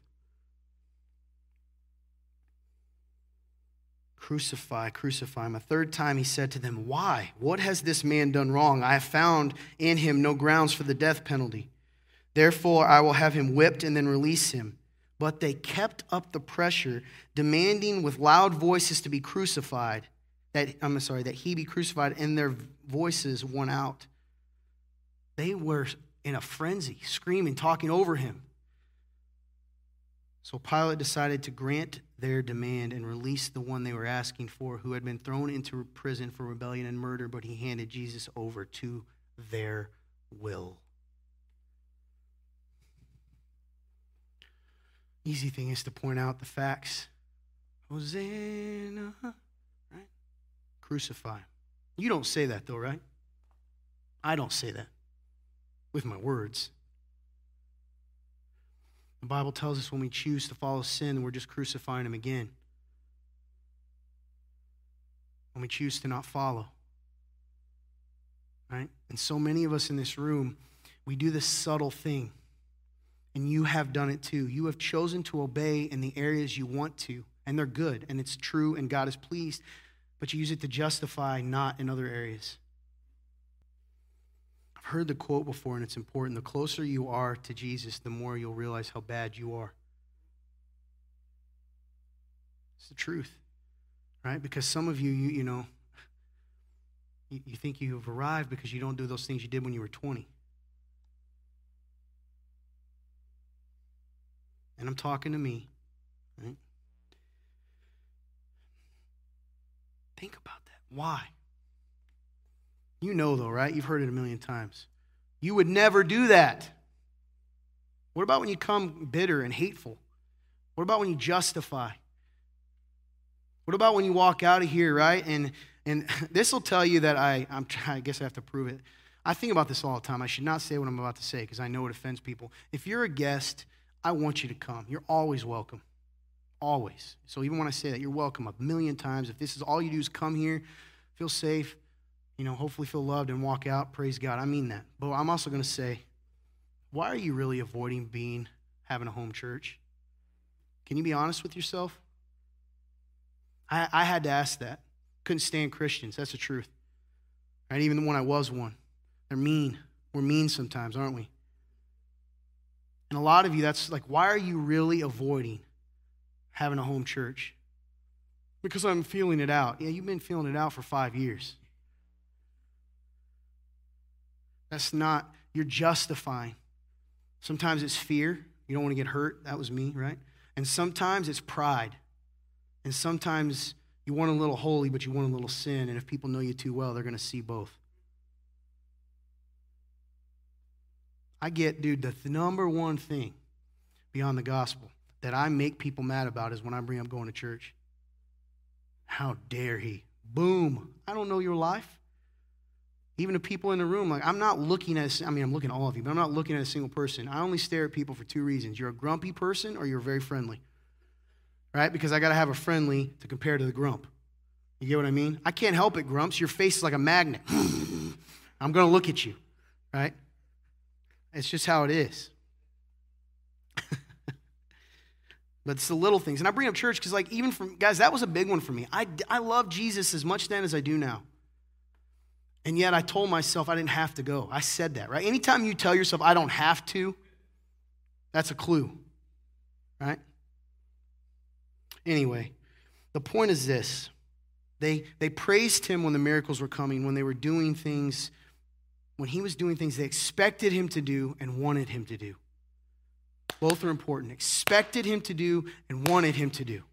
Crucify, crucify him. A third time he said to them, Why? What has this man done wrong? I have found in him no grounds for the death penalty. Therefore, I will have him whipped and then release him. But they kept up the pressure, demanding with loud voices to be crucified. That I'm sorry, that he be crucified, and their voices won out. They were in a frenzy, screaming, talking over him. So Pilate decided to grant their demand and release the one they were asking for, who had been thrown into prison for rebellion and murder, but he handed Jesus over to their will. Easy thing is to point out the facts. Hosanna, right? Crucify. You don't say that though, right? I don't say that with my words. The Bible tells us when we choose to follow sin, we're just crucifying him again. When we choose to not follow. Right? And so many of us in this room, we do this subtle thing. And you have done it too. You have chosen to obey in the areas you want to, and they're good, and it's true, and God is pleased, but you use it to justify not in other areas heard the quote before, and it's important. The closer you are to Jesus, the more you'll realize how bad you are. It's the truth, right? Because some of you, you, you know, you, you think you've arrived because you don't do those things you did when you were 20. And I'm talking to me, right? Think about that. Why? You know, though, right? You've heard it a million times. You would never do that. What about when you come bitter and hateful? What about when you justify? What about when you walk out of here, right? And and this will tell you that I I'm I guess I have to prove it. I think about this all the time. I should not say what I'm about to say because I know it offends people. If you're a guest, I want you to come. You're always welcome. Always. So even when I say that, you're welcome a million times. If this is all you do is come here, feel safe, you know, hopefully feel loved and walk out. Praise God. I mean that. But I'm also going to say, why are you really avoiding being, having a home church? Can you be honest with yourself? I, I had to ask that. Couldn't stand Christians. That's the truth. Right? Even when I was one. They're mean. We're mean sometimes, aren't we? And a lot of you, that's like, why are you really avoiding having a home church? Because I'm feeling it out. Yeah, you've been feeling it out for five years. That's not, you're justifying. Sometimes it's fear. You don't want to get hurt. That was me, right? And sometimes it's pride. And sometimes you want a little holy, but you want a little sin. And if people know you too well, they're going to see both. I get, dude, the th- number one thing beyond the gospel that I make people mad about is when I bring up going to church. How dare he? Boom. I don't know your life. Even the people in the room, like I'm not looking at, I mean, I'm looking at all of you, but I'm not looking at a single person. I only stare at people for two reasons. You're a grumpy person or you're very friendly. Right? Because I got to have a friendly to compare to the grump. You get what I mean? I can't help it, grumps. Your face is like a magnet. I'm going to look at you. Right? It's just how it is. but it's the little things. And I bring up church because, like, even from, guys, that was a big one for me. I, I love Jesus as much then as I do now. And yet I told myself I didn't have to go. I said that, right? Anytime you tell yourself I don't have to, that's a clue. right? Anyway, the point is this they, they praised him when the miracles were coming, when they were doing things, when he was doing things they expected him to do and wanted him to do. Both are important. Expected him to do and wanted him to do.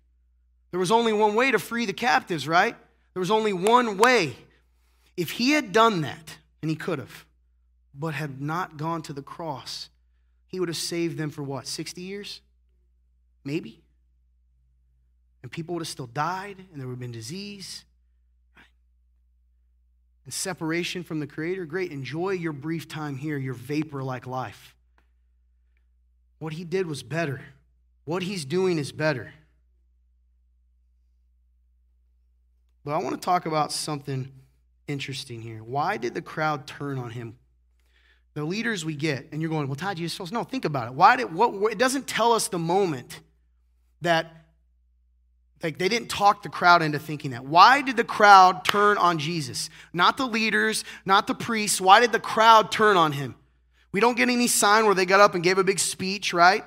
There was only one way to free the captives, right? There was only one way. If he had done that, and he could have, but had not gone to the cross, he would have saved them for what, 60 years? Maybe? And people would have still died, and there would have been disease. And separation from the Creator, great. Enjoy your brief time here, your vapor like life. What he did was better. What he's doing is better. But I want to talk about something interesting here. Why did the crowd turn on him? The leaders we get, and you're going, well, Todd, you're supposed no, think about it. Why did what it doesn't tell us the moment that like they didn't talk the crowd into thinking that. Why did the crowd turn on Jesus? Not the leaders, not the priests. Why did the crowd turn on him? We don't get any sign where they got up and gave a big speech, right?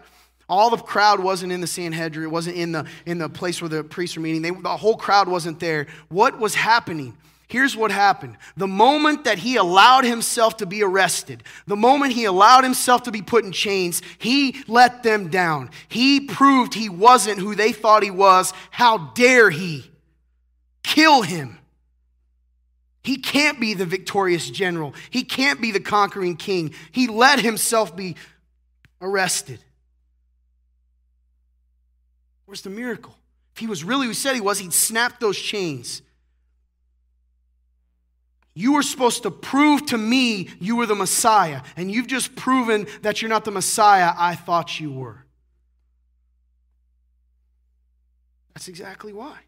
All the crowd wasn't in the Sanhedrin. It wasn't in the, in the place where the priests were meeting. They, the whole crowd wasn't there. What was happening? Here's what happened. The moment that he allowed himself to be arrested, the moment he allowed himself to be put in chains, he let them down. He proved he wasn't who they thought he was. How dare he? Kill him. He can't be the victorious general. He can't be the conquering king. He let himself be arrested. Where's the miracle? If he was really who he said he was, he'd snap those chains. You were supposed to prove to me you were the Messiah, and you've just proven that you're not the Messiah I thought you were. That's exactly why.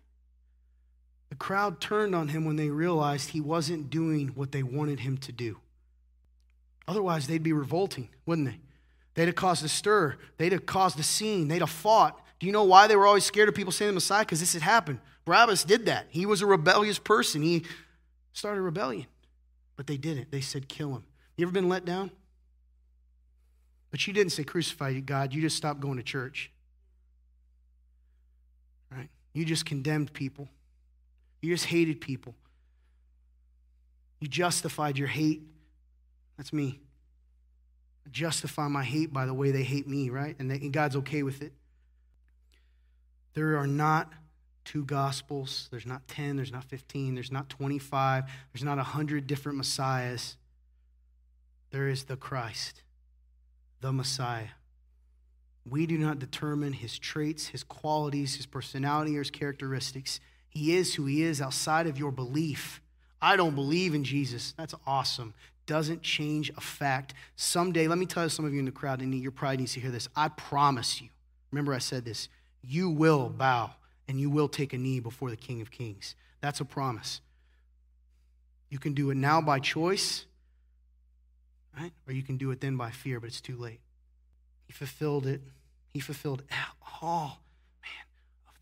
The crowd turned on him when they realized he wasn't doing what they wanted him to do. Otherwise, they'd be revolting, wouldn't they? They'd have caused a stir. They'd have caused a scene. They'd have fought. Do you know why they were always scared of people saying the Messiah? Because this had happened. Barabbas did that. He was a rebellious person. He started a rebellion. But they didn't. They said, kill him. You ever been let down? But you didn't say, crucify God. You just stopped going to church. Right? You just condemned people. You just hated people. You justified your hate. That's me. I justify my hate by the way they hate me, right? And, they, and God's okay with it. There are not two gospels. There's not 10, there's not 15, there's not 25, there's not 100 different messiahs. There is the Christ, the Messiah. We do not determine his traits, his qualities, his personality, or his characteristics. He is who he is outside of your belief. I don't believe in Jesus. That's awesome. Doesn't change a fact. Someday, let me tell you, some of you in the crowd, and your pride needs to hear this. I promise you. Remember, I said this. You will bow and you will take a knee before the King of Kings. That's a promise. You can do it now by choice, right? Or you can do it then by fear, but it's too late. He fulfilled it. He fulfilled all man,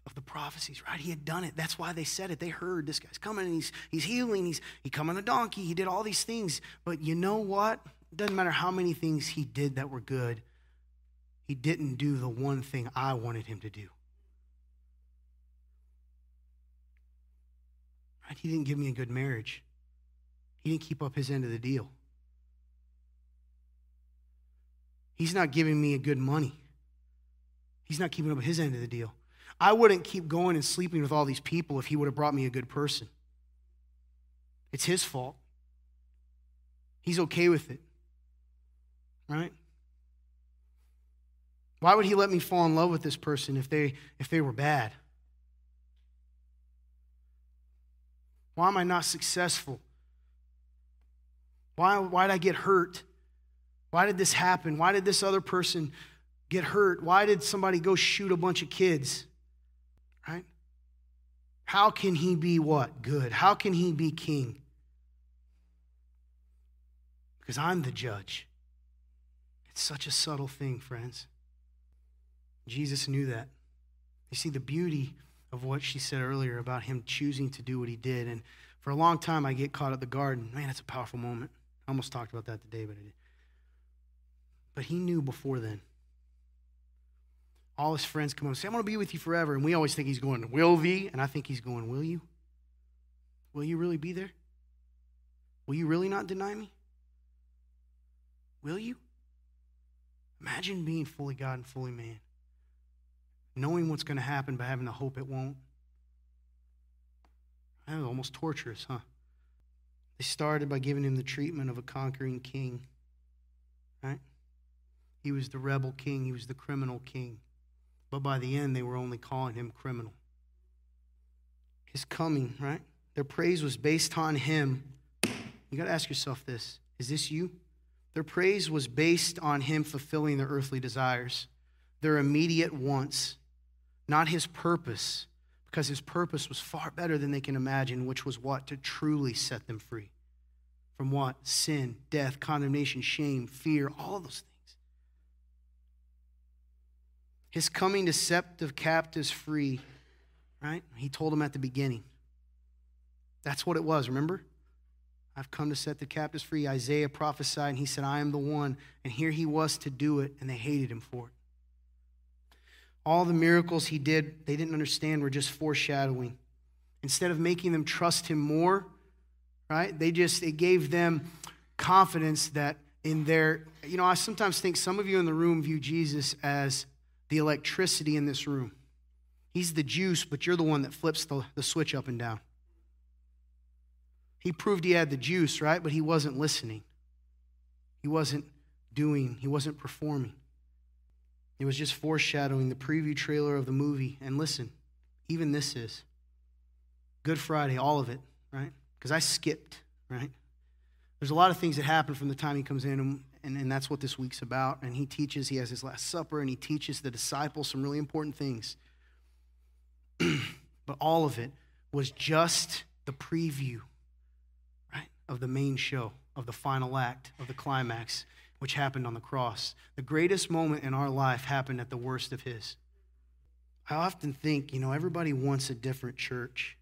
of the prophecies, right? He had done it. That's why they said it. They heard this guy's coming and he's, he's healing. He's he come on a donkey. He did all these things. But you know what? It doesn't matter how many things he did that were good. He didn't do the one thing I wanted him to do. Right? He didn't give me a good marriage. He didn't keep up his end of the deal. He's not giving me a good money. He's not keeping up his end of the deal. I wouldn't keep going and sleeping with all these people if he would have brought me a good person. It's his fault. He's okay with it. Right? Why would he let me fall in love with this person if they if they were bad? Why am I not successful? Why why did I get hurt? Why did this happen? Why did this other person get hurt? Why did somebody go shoot a bunch of kids? Right? How can he be what? Good. How can he be king? Because I'm the judge. It's such a subtle thing, friends. Jesus knew that. You see, the beauty of what she said earlier about him choosing to do what he did. And for a long time, I get caught at the garden. Man, it's a powerful moment. I almost talked about that today, but I did. But he knew before then all his friends come up and say, I'm going to be with you forever. And we always think he's going, Will thee? And I think he's going, Will you? Will you really be there? Will you really not deny me? Will you? Imagine being fully God and fully man, knowing what's going to happen, but having the hope it won't. That was almost torturous, huh? They started by giving him the treatment of a conquering king, right? He was the rebel king, he was the criminal king. But by the end, they were only calling him criminal. His coming, right? Their praise was based on him. You got to ask yourself this is this you? Their praise was based on him fulfilling their earthly desires, their immediate wants, not his purpose, because his purpose was far better than they can imagine, which was what? To truly set them free. From what? Sin, death, condemnation, shame, fear, all those things. His coming to set the captives free, right? He told them at the beginning. That's what it was, remember? I've come to set the captives free. Isaiah prophesied, and he said, I am the one. And here he was to do it, and they hated him for it. All the miracles he did, they didn't understand, were just foreshadowing. Instead of making them trust him more, right? They just, it gave them confidence that in their, you know, I sometimes think some of you in the room view Jesus as the electricity in this room. He's the juice, but you're the one that flips the, the switch up and down. He proved he had the juice, right? But he wasn't listening. He wasn't doing, he wasn't performing. It was just foreshadowing the preview trailer of the movie. And listen, even this is Good Friday, all of it, right? Because I skipped, right? There's a lot of things that happen from the time he comes in, and, and, and that's what this week's about. And he teaches, he has his Last Supper, and he teaches the disciples some really important things. but all of it was just the preview right, of the main show, of the final act, of the climax, which happened on the cross. The greatest moment in our life happened at the worst of His. I often think, you know, everybody wants a different church.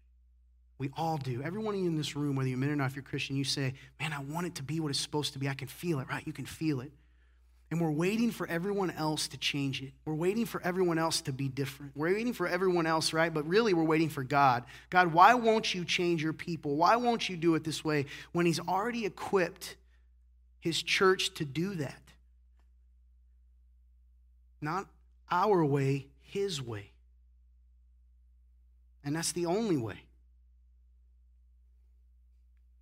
We all do. Everyone in this room, whether you're a or not, if you're Christian, you say, man, I want it to be what it's supposed to be. I can feel it, right? You can feel it. And we're waiting for everyone else to change it. We're waiting for everyone else to be different. We're waiting for everyone else, right? But really, we're waiting for God. God, why won't you change your people? Why won't you do it this way when He's already equipped His church to do that? Not our way, His way. And that's the only way.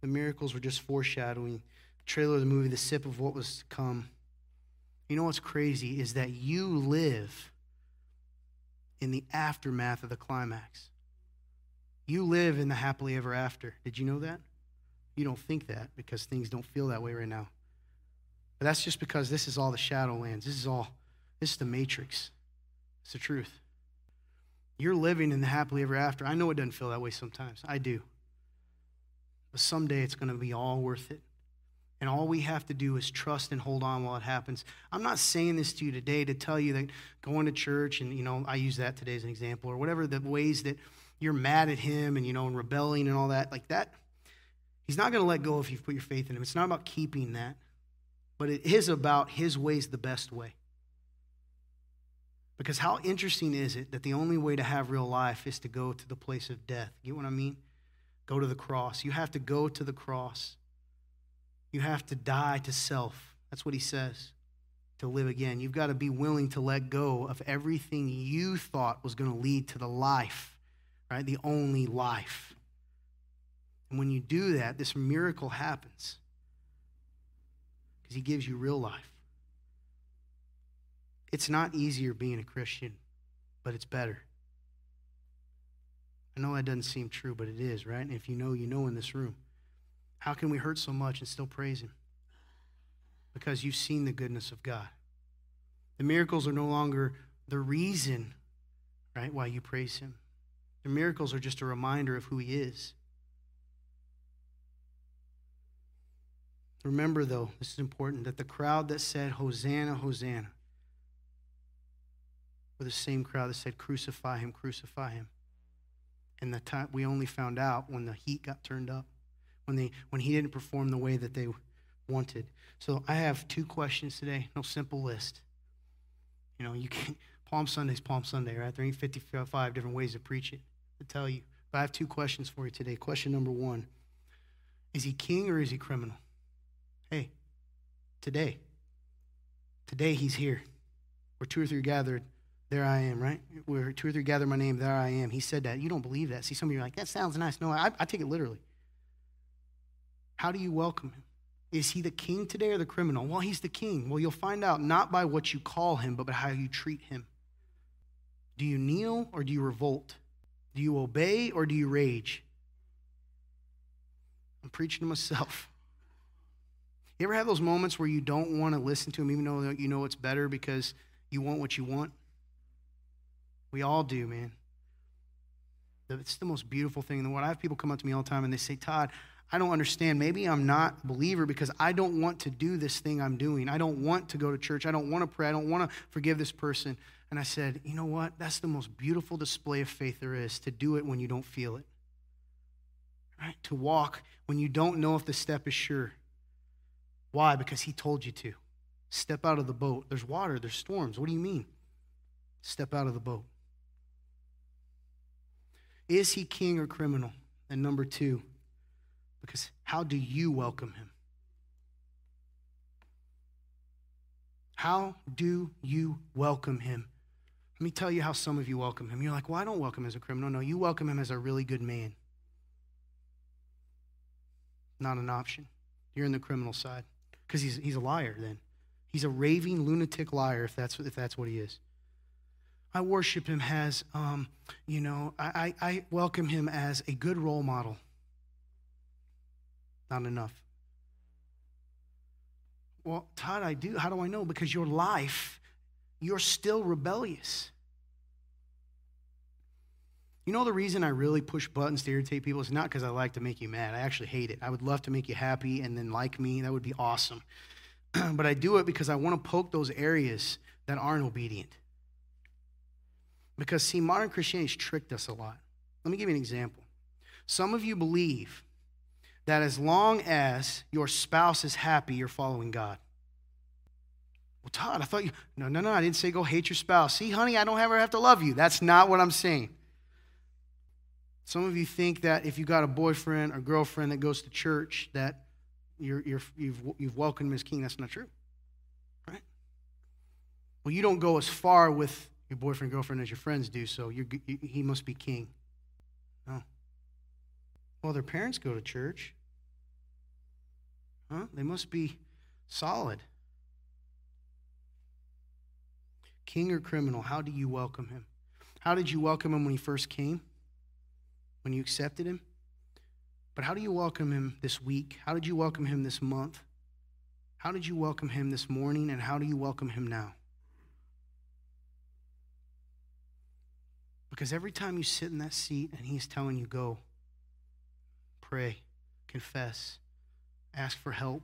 The miracles were just foreshadowing. The trailer of the movie, the sip of what was to come. You know what's crazy is that you live in the aftermath of the climax. You live in the happily ever after. Did you know that? You don't think that because things don't feel that way right now. But that's just because this is all the Shadowlands. This is all, this is the matrix. It's the truth. You're living in the happily ever after. I know it doesn't feel that way sometimes. I do. But someday it's going to be all worth it. And all we have to do is trust and hold on while it happens. I'm not saying this to you today to tell you that going to church, and, you know, I use that today as an example, or whatever the ways that you're mad at him and, you know, and rebelling and all that, like that. He's not going to let go if you've put your faith in him. It's not about keeping that, but it is about his ways the best way. Because how interesting is it that the only way to have real life is to go to the place of death? You Get what I mean? Go to the cross. You have to go to the cross. You have to die to self. That's what he says to live again. You've got to be willing to let go of everything you thought was going to lead to the life, right? The only life. And when you do that, this miracle happens because he gives you real life. It's not easier being a Christian, but it's better. I know that doesn't seem true, but it is, right? And if you know, you know in this room. How can we hurt so much and still praise Him? Because you've seen the goodness of God. The miracles are no longer the reason, right, why you praise Him. The miracles are just a reminder of who He is. Remember, though, this is important, that the crowd that said, Hosanna, Hosanna, were the same crowd that said, Crucify him, crucify him. And the time we only found out when the heat got turned up when, they, when he didn't perform the way that they wanted. So I have two questions today, no simple list. You know, you can Palm Sunday's Palm Sunday, right? There ain't 55 different ways to preach it, to tell you. But I have two questions for you today. Question number one Is he king or is he criminal? Hey, today. Today he's here. Where two or three gathered, there I am, right? Where two or three gather my name, there I am. He said that. You don't believe that. See, some of you are like, that sounds nice. No, I, I take it literally. How do you welcome him? Is he the king today or the criminal? Well, he's the king. Well, you'll find out not by what you call him, but by how you treat him. Do you kneel or do you revolt? Do you obey or do you rage? I'm preaching to myself. You ever have those moments where you don't want to listen to him even though you know it's better because you want what you want? We all do, man. It's the most beautiful thing in the world. I have people come up to me all the time and they say, Todd, I don't understand. Maybe I'm not a believer because I don't want to do this thing I'm doing. I don't want to go to church. I don't want to pray. I don't want to forgive this person. And I said, you know what? That's the most beautiful display of faith there is to do it when you don't feel it. Right? To walk when you don't know if the step is sure. Why? Because he told you to. Step out of the boat. There's water, there's storms. What do you mean? Step out of the boat. Is he king or criminal? And number two, because how do you welcome him? How do you welcome him? Let me tell you how some of you welcome him. You're like, well, I don't welcome him as a criminal. No, you welcome him as a really good man. Not an option. You're in the criminal side because he's, he's a liar then. He's a raving lunatic liar if that's, if that's what he is. I worship him as, um, you know, I, I, I welcome him as a good role model. Not enough. Well, Todd, I do. How do I know? Because your life, you're still rebellious. You know the reason I really push buttons to irritate people is not because I like to make you mad. I actually hate it. I would love to make you happy and then like me. That would be awesome. but I do it because I want to poke those areas that aren't obedient. Because, see, modern Christianity's tricked us a lot. Let me give you an example. Some of you believe that as long as your spouse is happy, you're following God. Well, Todd, I thought you. No, no, no, I didn't say go hate your spouse. See, honey, I don't ever have to love you. That's not what I'm saying. Some of you think that if you got a boyfriend or girlfriend that goes to church, that you're, you're, you've, you've welcomed him as king. That's not true. Right? Well, you don't go as far with your boyfriend, girlfriend as your friends do, so you, he must be king. No. Well, their parents go to church. Huh? They must be solid. King or criminal, how do you welcome him? How did you welcome him when he first came? When you accepted him? But how do you welcome him this week? How did you welcome him this month? How did you welcome him this morning? And how do you welcome him now? Because every time you sit in that seat and he's telling you, go, pray, confess, ask for help.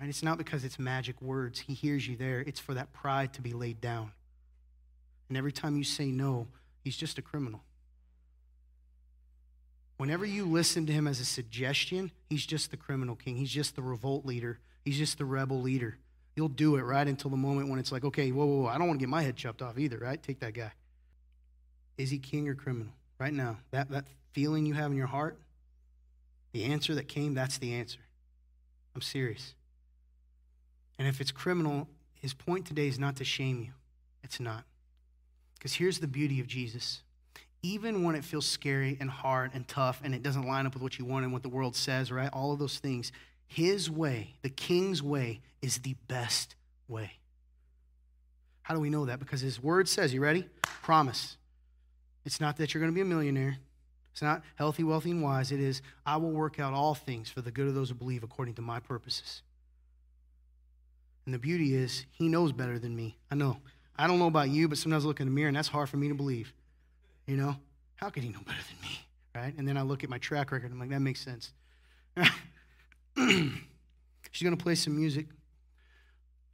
Right? It's not because it's magic words. He hears you there. It's for that pride to be laid down. And every time you say no, he's just a criminal. Whenever you listen to him as a suggestion, he's just the criminal king. He's just the revolt leader. He's just the rebel leader. You'll do it right until the moment when it's like, okay, whoa, whoa, whoa, I don't want to get my head chopped off either, right? Take that guy. Is he king or criminal? Right now, that, that feeling you have in your heart, the answer that came, that's the answer. I'm serious. And if it's criminal, his point today is not to shame you. It's not. Because here's the beauty of Jesus. Even when it feels scary and hard and tough and it doesn't line up with what you want and what the world says, right? All of those things, his way, the king's way, is the best way. How do we know that? Because his word says, you ready? Promise. It's not that you're going to be a millionaire. It's not healthy, wealthy, and wise. It is, I will work out all things for the good of those who believe according to my purposes. And the beauty is, he knows better than me. I know. I don't know about you, but sometimes I look in the mirror and that's hard for me to believe. You know? How could he know better than me? Right? And then I look at my track record I'm like, that makes sense. She's going to play some music.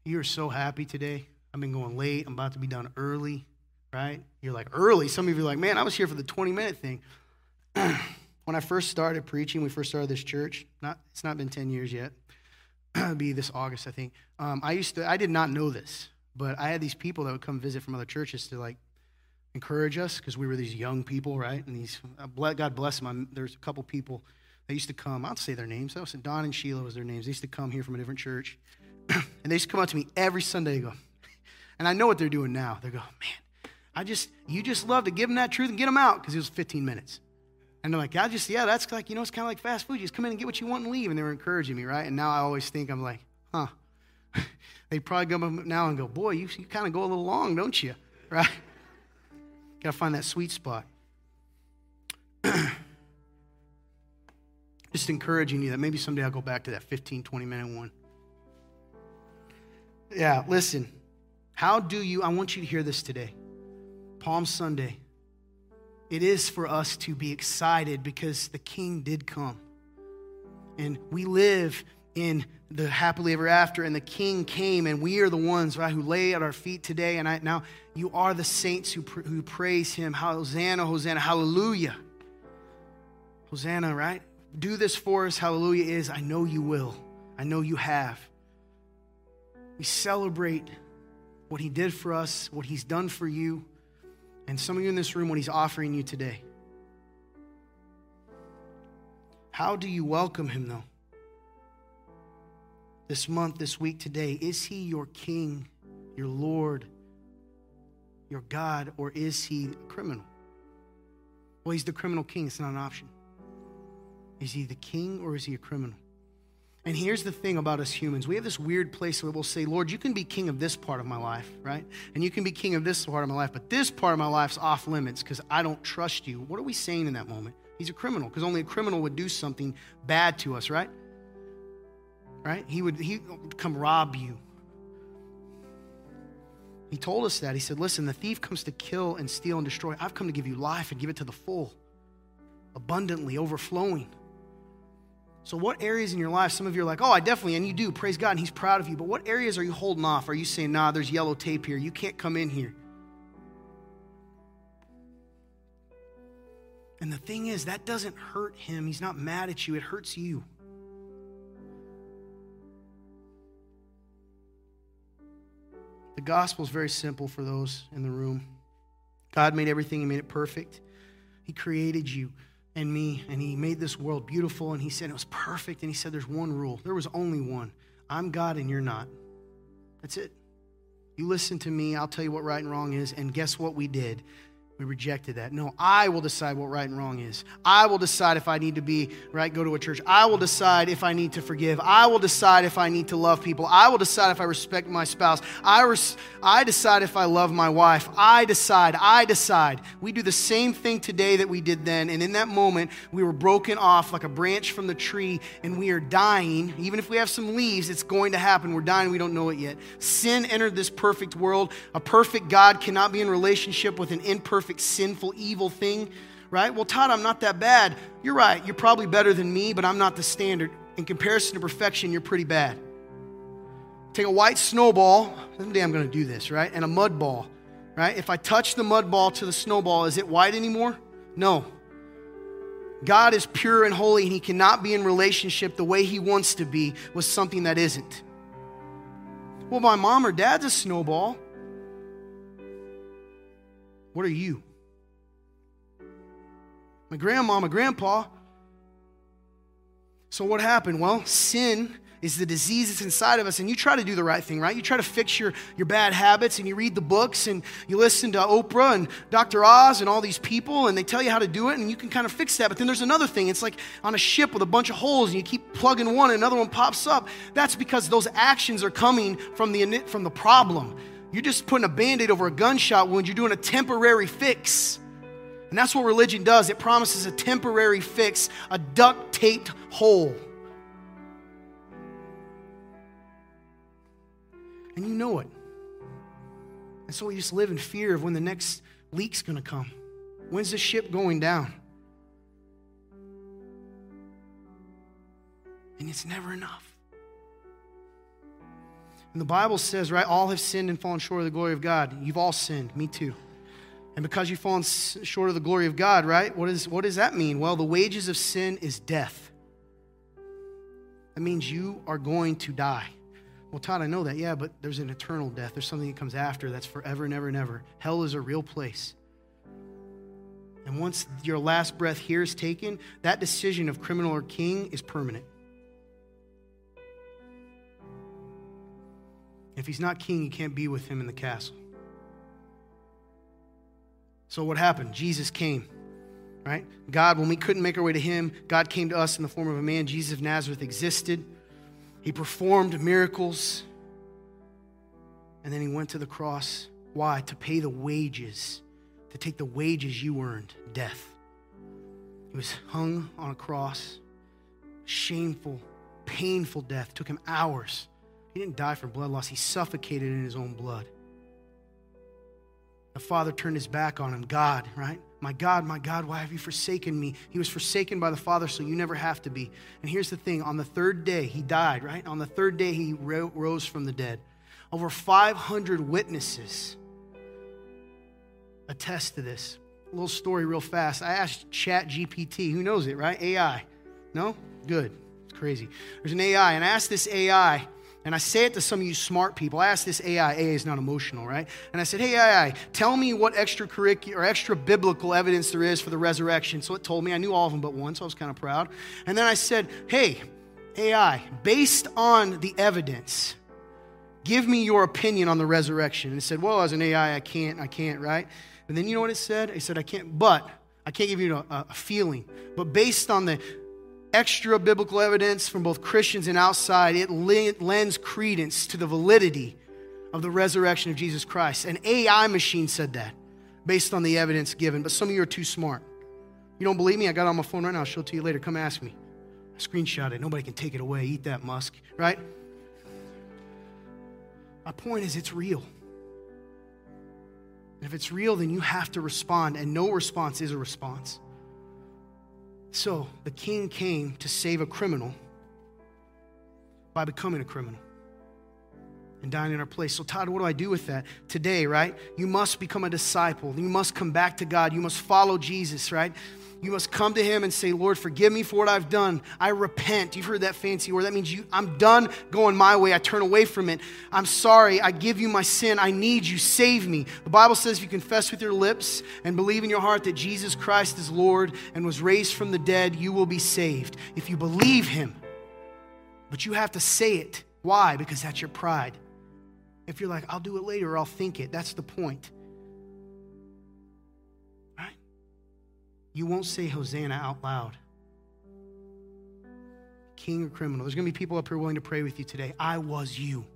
You are so happy today. I've been going late. I'm about to be done early, right? You're like, early? Some of you are like, man, I was here for the 20 minute thing. when I first started preaching, we first started this church. Not, it's not been 10 years yet. It'll be this August, I think. Um, I used to, I did not know this, But I had these people that would come visit from other churches to like encourage us because we were these young people, right? And these, uh, God bless them. there's a couple people that used to come. I'll say their names. I said Don and Sheila was their names. They used to come here from a different church, and they used to come up to me every Sunday. and go, and I know what they're doing now. They go, man, I just you just love to give them that truth and get them out because it was 15 minutes. And they're like, I just, yeah, that's like, you know, it's kind of like fast food. You just come in and get what you want and leave. And they were encouraging me, right? And now I always think, I'm like, huh. they probably come up now and go, boy, you, you kind of go a little long, don't you? Right? Got to find that sweet spot. Just encouraging you that maybe someday I'll go back to that 15, 20 minute one. Yeah, listen. How do you, I want you to hear this today. Palm Sunday. It is for us to be excited because the King did come. And we live in the happily ever after, and the King came, and we are the ones right, who lay at our feet today. And I, now you are the saints who, who praise Him. Hosanna, Hosanna, hallelujah. Hosanna, right? Do this for us, hallelujah, is I know you will. I know you have. We celebrate what He did for us, what He's done for you, and some of you in this room, what He's offering you today. How do you welcome Him, though? This month, this week, today, is He your King, your Lord, your God, or is He a criminal? Well, He's the criminal king, it's not an option. Is he the king or is he a criminal? And here's the thing about us humans. We have this weird place where we'll say, Lord, you can be king of this part of my life, right? And you can be king of this part of my life, but this part of my life's off limits because I don't trust you. What are we saying in that moment? He's a criminal because only a criminal would do something bad to us, right? Right? He would he would come rob you. He told us that. He said, Listen, the thief comes to kill and steal and destroy. I've come to give you life and give it to the full, abundantly, overflowing. So, what areas in your life, some of you are like, oh, I definitely, and you do, praise God, and He's proud of you, but what areas are you holding off? Are you saying, nah, there's yellow tape here, you can't come in here? And the thing is, that doesn't hurt Him. He's not mad at you, it hurts you. The gospel is very simple for those in the room. God made everything, He made it perfect. He created you and me, and he made this world beautiful, and he said it was perfect, and he said there's one rule. There was only one. I'm God and you're not. That's it. You listen to me, I'll tell you what right and wrong is, and guess what we did? We rejected that. No, I will decide what right and wrong is. I will decide if I need to be, right, go to a church. I will decide if I need to forgive. I will decide if I need to love people. I will decide if I respect my spouse. I, res- I decide if I love my wife. I decide. I decide. We do the same thing today that we did then. And in that moment, we were broken off like a branch from the tree and we are dying. Even if we have some leaves, it's going to happen. We're dying. We don't know it yet. Sin entered this perfect world. A perfect God cannot be in relationship with an imperfect perfect, sinful, evil thing, right? Well, Todd, I'm not that bad. You're right. You're probably better than me, but I'm not the standard. In comparison to perfection, you're pretty bad. Take a white snowball. Someday I'm going to do this, right? And a mud ball, right? If I touch the mud ball to the snowball, is it white anymore? No. God is pure and holy, and He cannot be in relationship the way He wants to be with something that isn't. Well, my mom or dad's a snowball. What are you? My grandma, my grandpa. So, what happened? Well, sin is the disease that's inside of us, and you try to do the right thing, right? You try to fix your, your bad habits, and you read the books, and you listen to Oprah and Dr. Oz and all these people, and they tell you how to do it, and you can kind of fix that. But then there's another thing. It's like on a ship with a bunch of holes, and you keep plugging one, and another one pops up. That's because those actions are coming from the, from the problem. You're just putting a band aid over a gunshot wound. You're doing a temporary fix. And that's what religion does it promises a temporary fix, a duct taped hole. And you know it. And so we just live in fear of when the next leak's going to come. When's the ship going down? And it's never enough. And the Bible says, right, all have sinned and fallen short of the glory of God. You've all sinned, me too. And because you've fallen short of the glory of God, right, what, is, what does that mean? Well, the wages of sin is death. That means you are going to die. Well, Todd, I know that. Yeah, but there's an eternal death. There's something that comes after that's forever and ever and ever. Hell is a real place. And once your last breath here is taken, that decision of criminal or king is permanent. If he's not king, you can't be with him in the castle. So, what happened? Jesus came, right? God, when we couldn't make our way to him, God came to us in the form of a man. Jesus of Nazareth existed. He performed miracles. And then he went to the cross. Why? To pay the wages, to take the wages you earned death. He was hung on a cross. Shameful, painful death. Took him hours. He didn't die from blood loss, he suffocated in his own blood. The father turned his back on him. God, right? My God, my God, why have you forsaken me? He was forsaken by the Father, so you never have to be. And here's the thing on the third day, he died, right? On the third day, he rose from the dead. Over 500 witnesses attest to this. A little story, real fast. I asked Chat GPT, who knows it, right? AI. No? Good. It's crazy. There's an AI, and I asked this AI, and I say it to some of you smart people. I asked this AI, AI is not emotional, right? And I said, hey, AI, tell me what extracurricular or extra biblical evidence there is for the resurrection. So it told me. I knew all of them but one, so I was kind of proud. And then I said, hey, AI, based on the evidence, give me your opinion on the resurrection. And it said, well, as an AI, I can't, I can't, right? And then you know what it said? It said, I can't, but I can't give you a, a feeling. But based on the extra biblical evidence from both Christians and outside, it lends credence to the validity of the resurrection of Jesus Christ. An AI machine said that based on the evidence given, but some of you are too smart. You don't believe me? I got it on my phone right now. I'll show it to you later. Come ask me. I screenshot it. Nobody can take it away. Eat that, Musk, right? My point is, it's real. And if it's real, then you have to respond, and no response is a response. So the king came to save a criminal by becoming a criminal and dying in our place. So, Todd, what do I do with that? Today, right? You must become a disciple. You must come back to God. You must follow Jesus, right? You must come to Him and say, Lord, forgive me for what I've done. I repent. You've heard that fancy word. That means you, I'm done going my way. I turn away from it. I'm sorry. I give you my sin. I need you. Save me. The Bible says if you confess with your lips and believe in your heart that Jesus Christ is Lord and was raised from the dead, you will be saved. If you believe Him, but you have to say it. Why? Because that's your pride. If you're like, I'll do it later or I'll think it, that's the point. Right? You won't say Hosanna out loud. King or criminal. There's going to be people up here willing to pray with you today. I was you.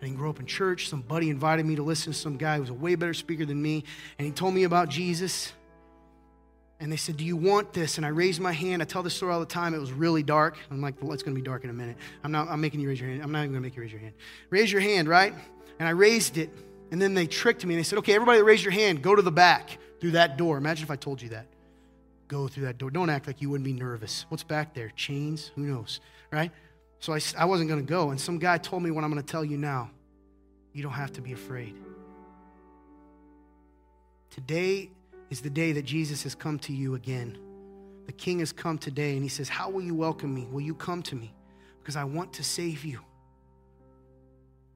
I didn't grow up in church. Somebody invited me to listen to some guy who was a way better speaker than me, and he told me about Jesus. And they said, Do you want this? And I raised my hand. I tell this story all the time. It was really dark. I'm like, Well, it's going to be dark in a minute. I'm not, I'm making you raise your hand. I'm not even going to make you raise your hand. Raise your hand, right? And I raised it. And then they tricked me and they said, Okay, everybody raise your hand. Go to the back through that door. Imagine if I told you that go through that door. Don't act like you wouldn't be nervous. What's back there? Chains? Who knows? Right? So I, I wasn't going to go. And some guy told me what I'm going to tell you now. You don't have to be afraid. Today is the day that Jesus has come to you again. The King has come today and he says, How will you welcome me? Will you come to me? Because I want to save you.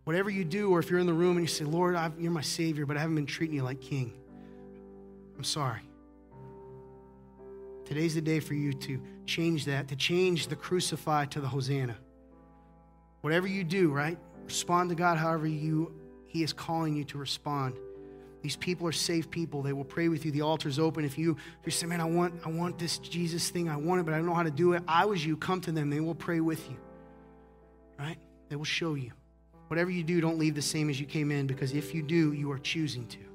Whatever you do, or if you're in the room and you say, Lord, I've, you're my Savior, but I haven't been treating you like King, I'm sorry. Today's the day for you to change that, to change the crucify to the Hosanna. Whatever you do, right? Respond to God however you He is calling you to respond. These people are safe people. They will pray with you. The altar's open. If you if you say, Man, I want, I want this Jesus thing, I want it, but I don't know how to do it. I was you, come to them. They will pray with you. Right? They will show you. Whatever you do, don't leave the same as you came in, because if you do, you are choosing to.